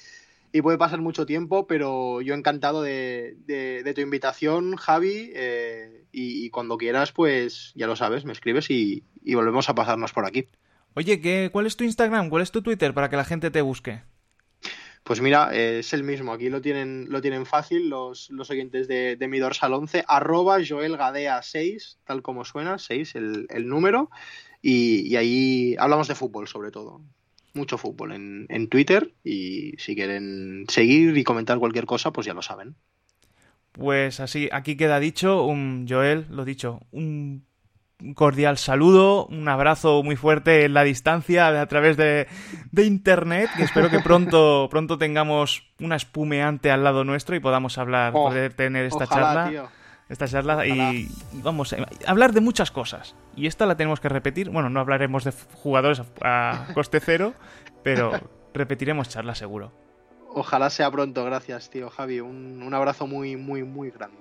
puede pasar mucho tiempo, pero yo encantado de, de, tu invitación, Javi, eh, y, cuando quieras, pues ya lo sabes, me escribes y, y volvemos a pasarnos por aquí. Oye, ¿qué, ¿cuál es tu Instagram? ¿Cuál es tu Twitter para que la gente te busque? Pues mira, eh, es el mismo. Aquí lo tienen, lo tienen fácil los, los oyentes de, de mi dorsal 11. Arroba Gadea 6, tal como suena, 6 el, el número. Y, ahí hablamos de fútbol sobre todo. Mucho fútbol en, en Twitter. Y si quieren seguir y comentar cualquier cosa, pues ya lo saben. Pues así, aquí queda dicho, un Joel, lo dicho, un cordial saludo, un abrazo muy fuerte en la distancia a través de, internet, que espero que pronto, pronto tengamos una espumeante al lado nuestro y podamos hablar, oh, poder tener esta charla. Esta charla y vamos a hablar de muchas cosas. Y esta la tenemos que repetir. Bueno, no hablaremos de jugadores a, coste cero, pero repetiremos charla seguro. Ojalá sea pronto, gracias, tío Javi. Un, un abrazo muy, muy, muy grande.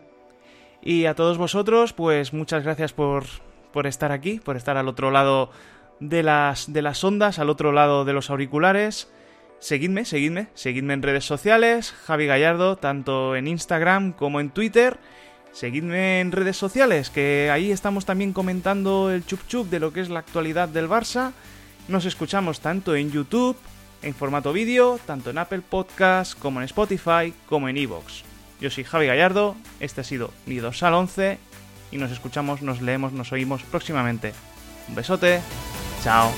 Y a todos vosotros, pues muchas gracias por, por estar aquí, por estar al otro lado de las, de las ondas, al otro lado de los auriculares. Seguidme, seguidme, seguidme en redes sociales, Javi Gallardo, tanto en Instagram como en Twitter. Seguidme en redes sociales, que ahí estamos también comentando el chup chup de lo que es la actualidad del Barça. Nos escuchamos tanto en YouTube, en formato vídeo, tanto en Apple Podcast, como en Spotify, como en Evox. Yo soy Javi Gallardo, este ha sido mi dorsal 11 y nos escuchamos, nos leemos, nos oímos próximamente. Un besote, chao.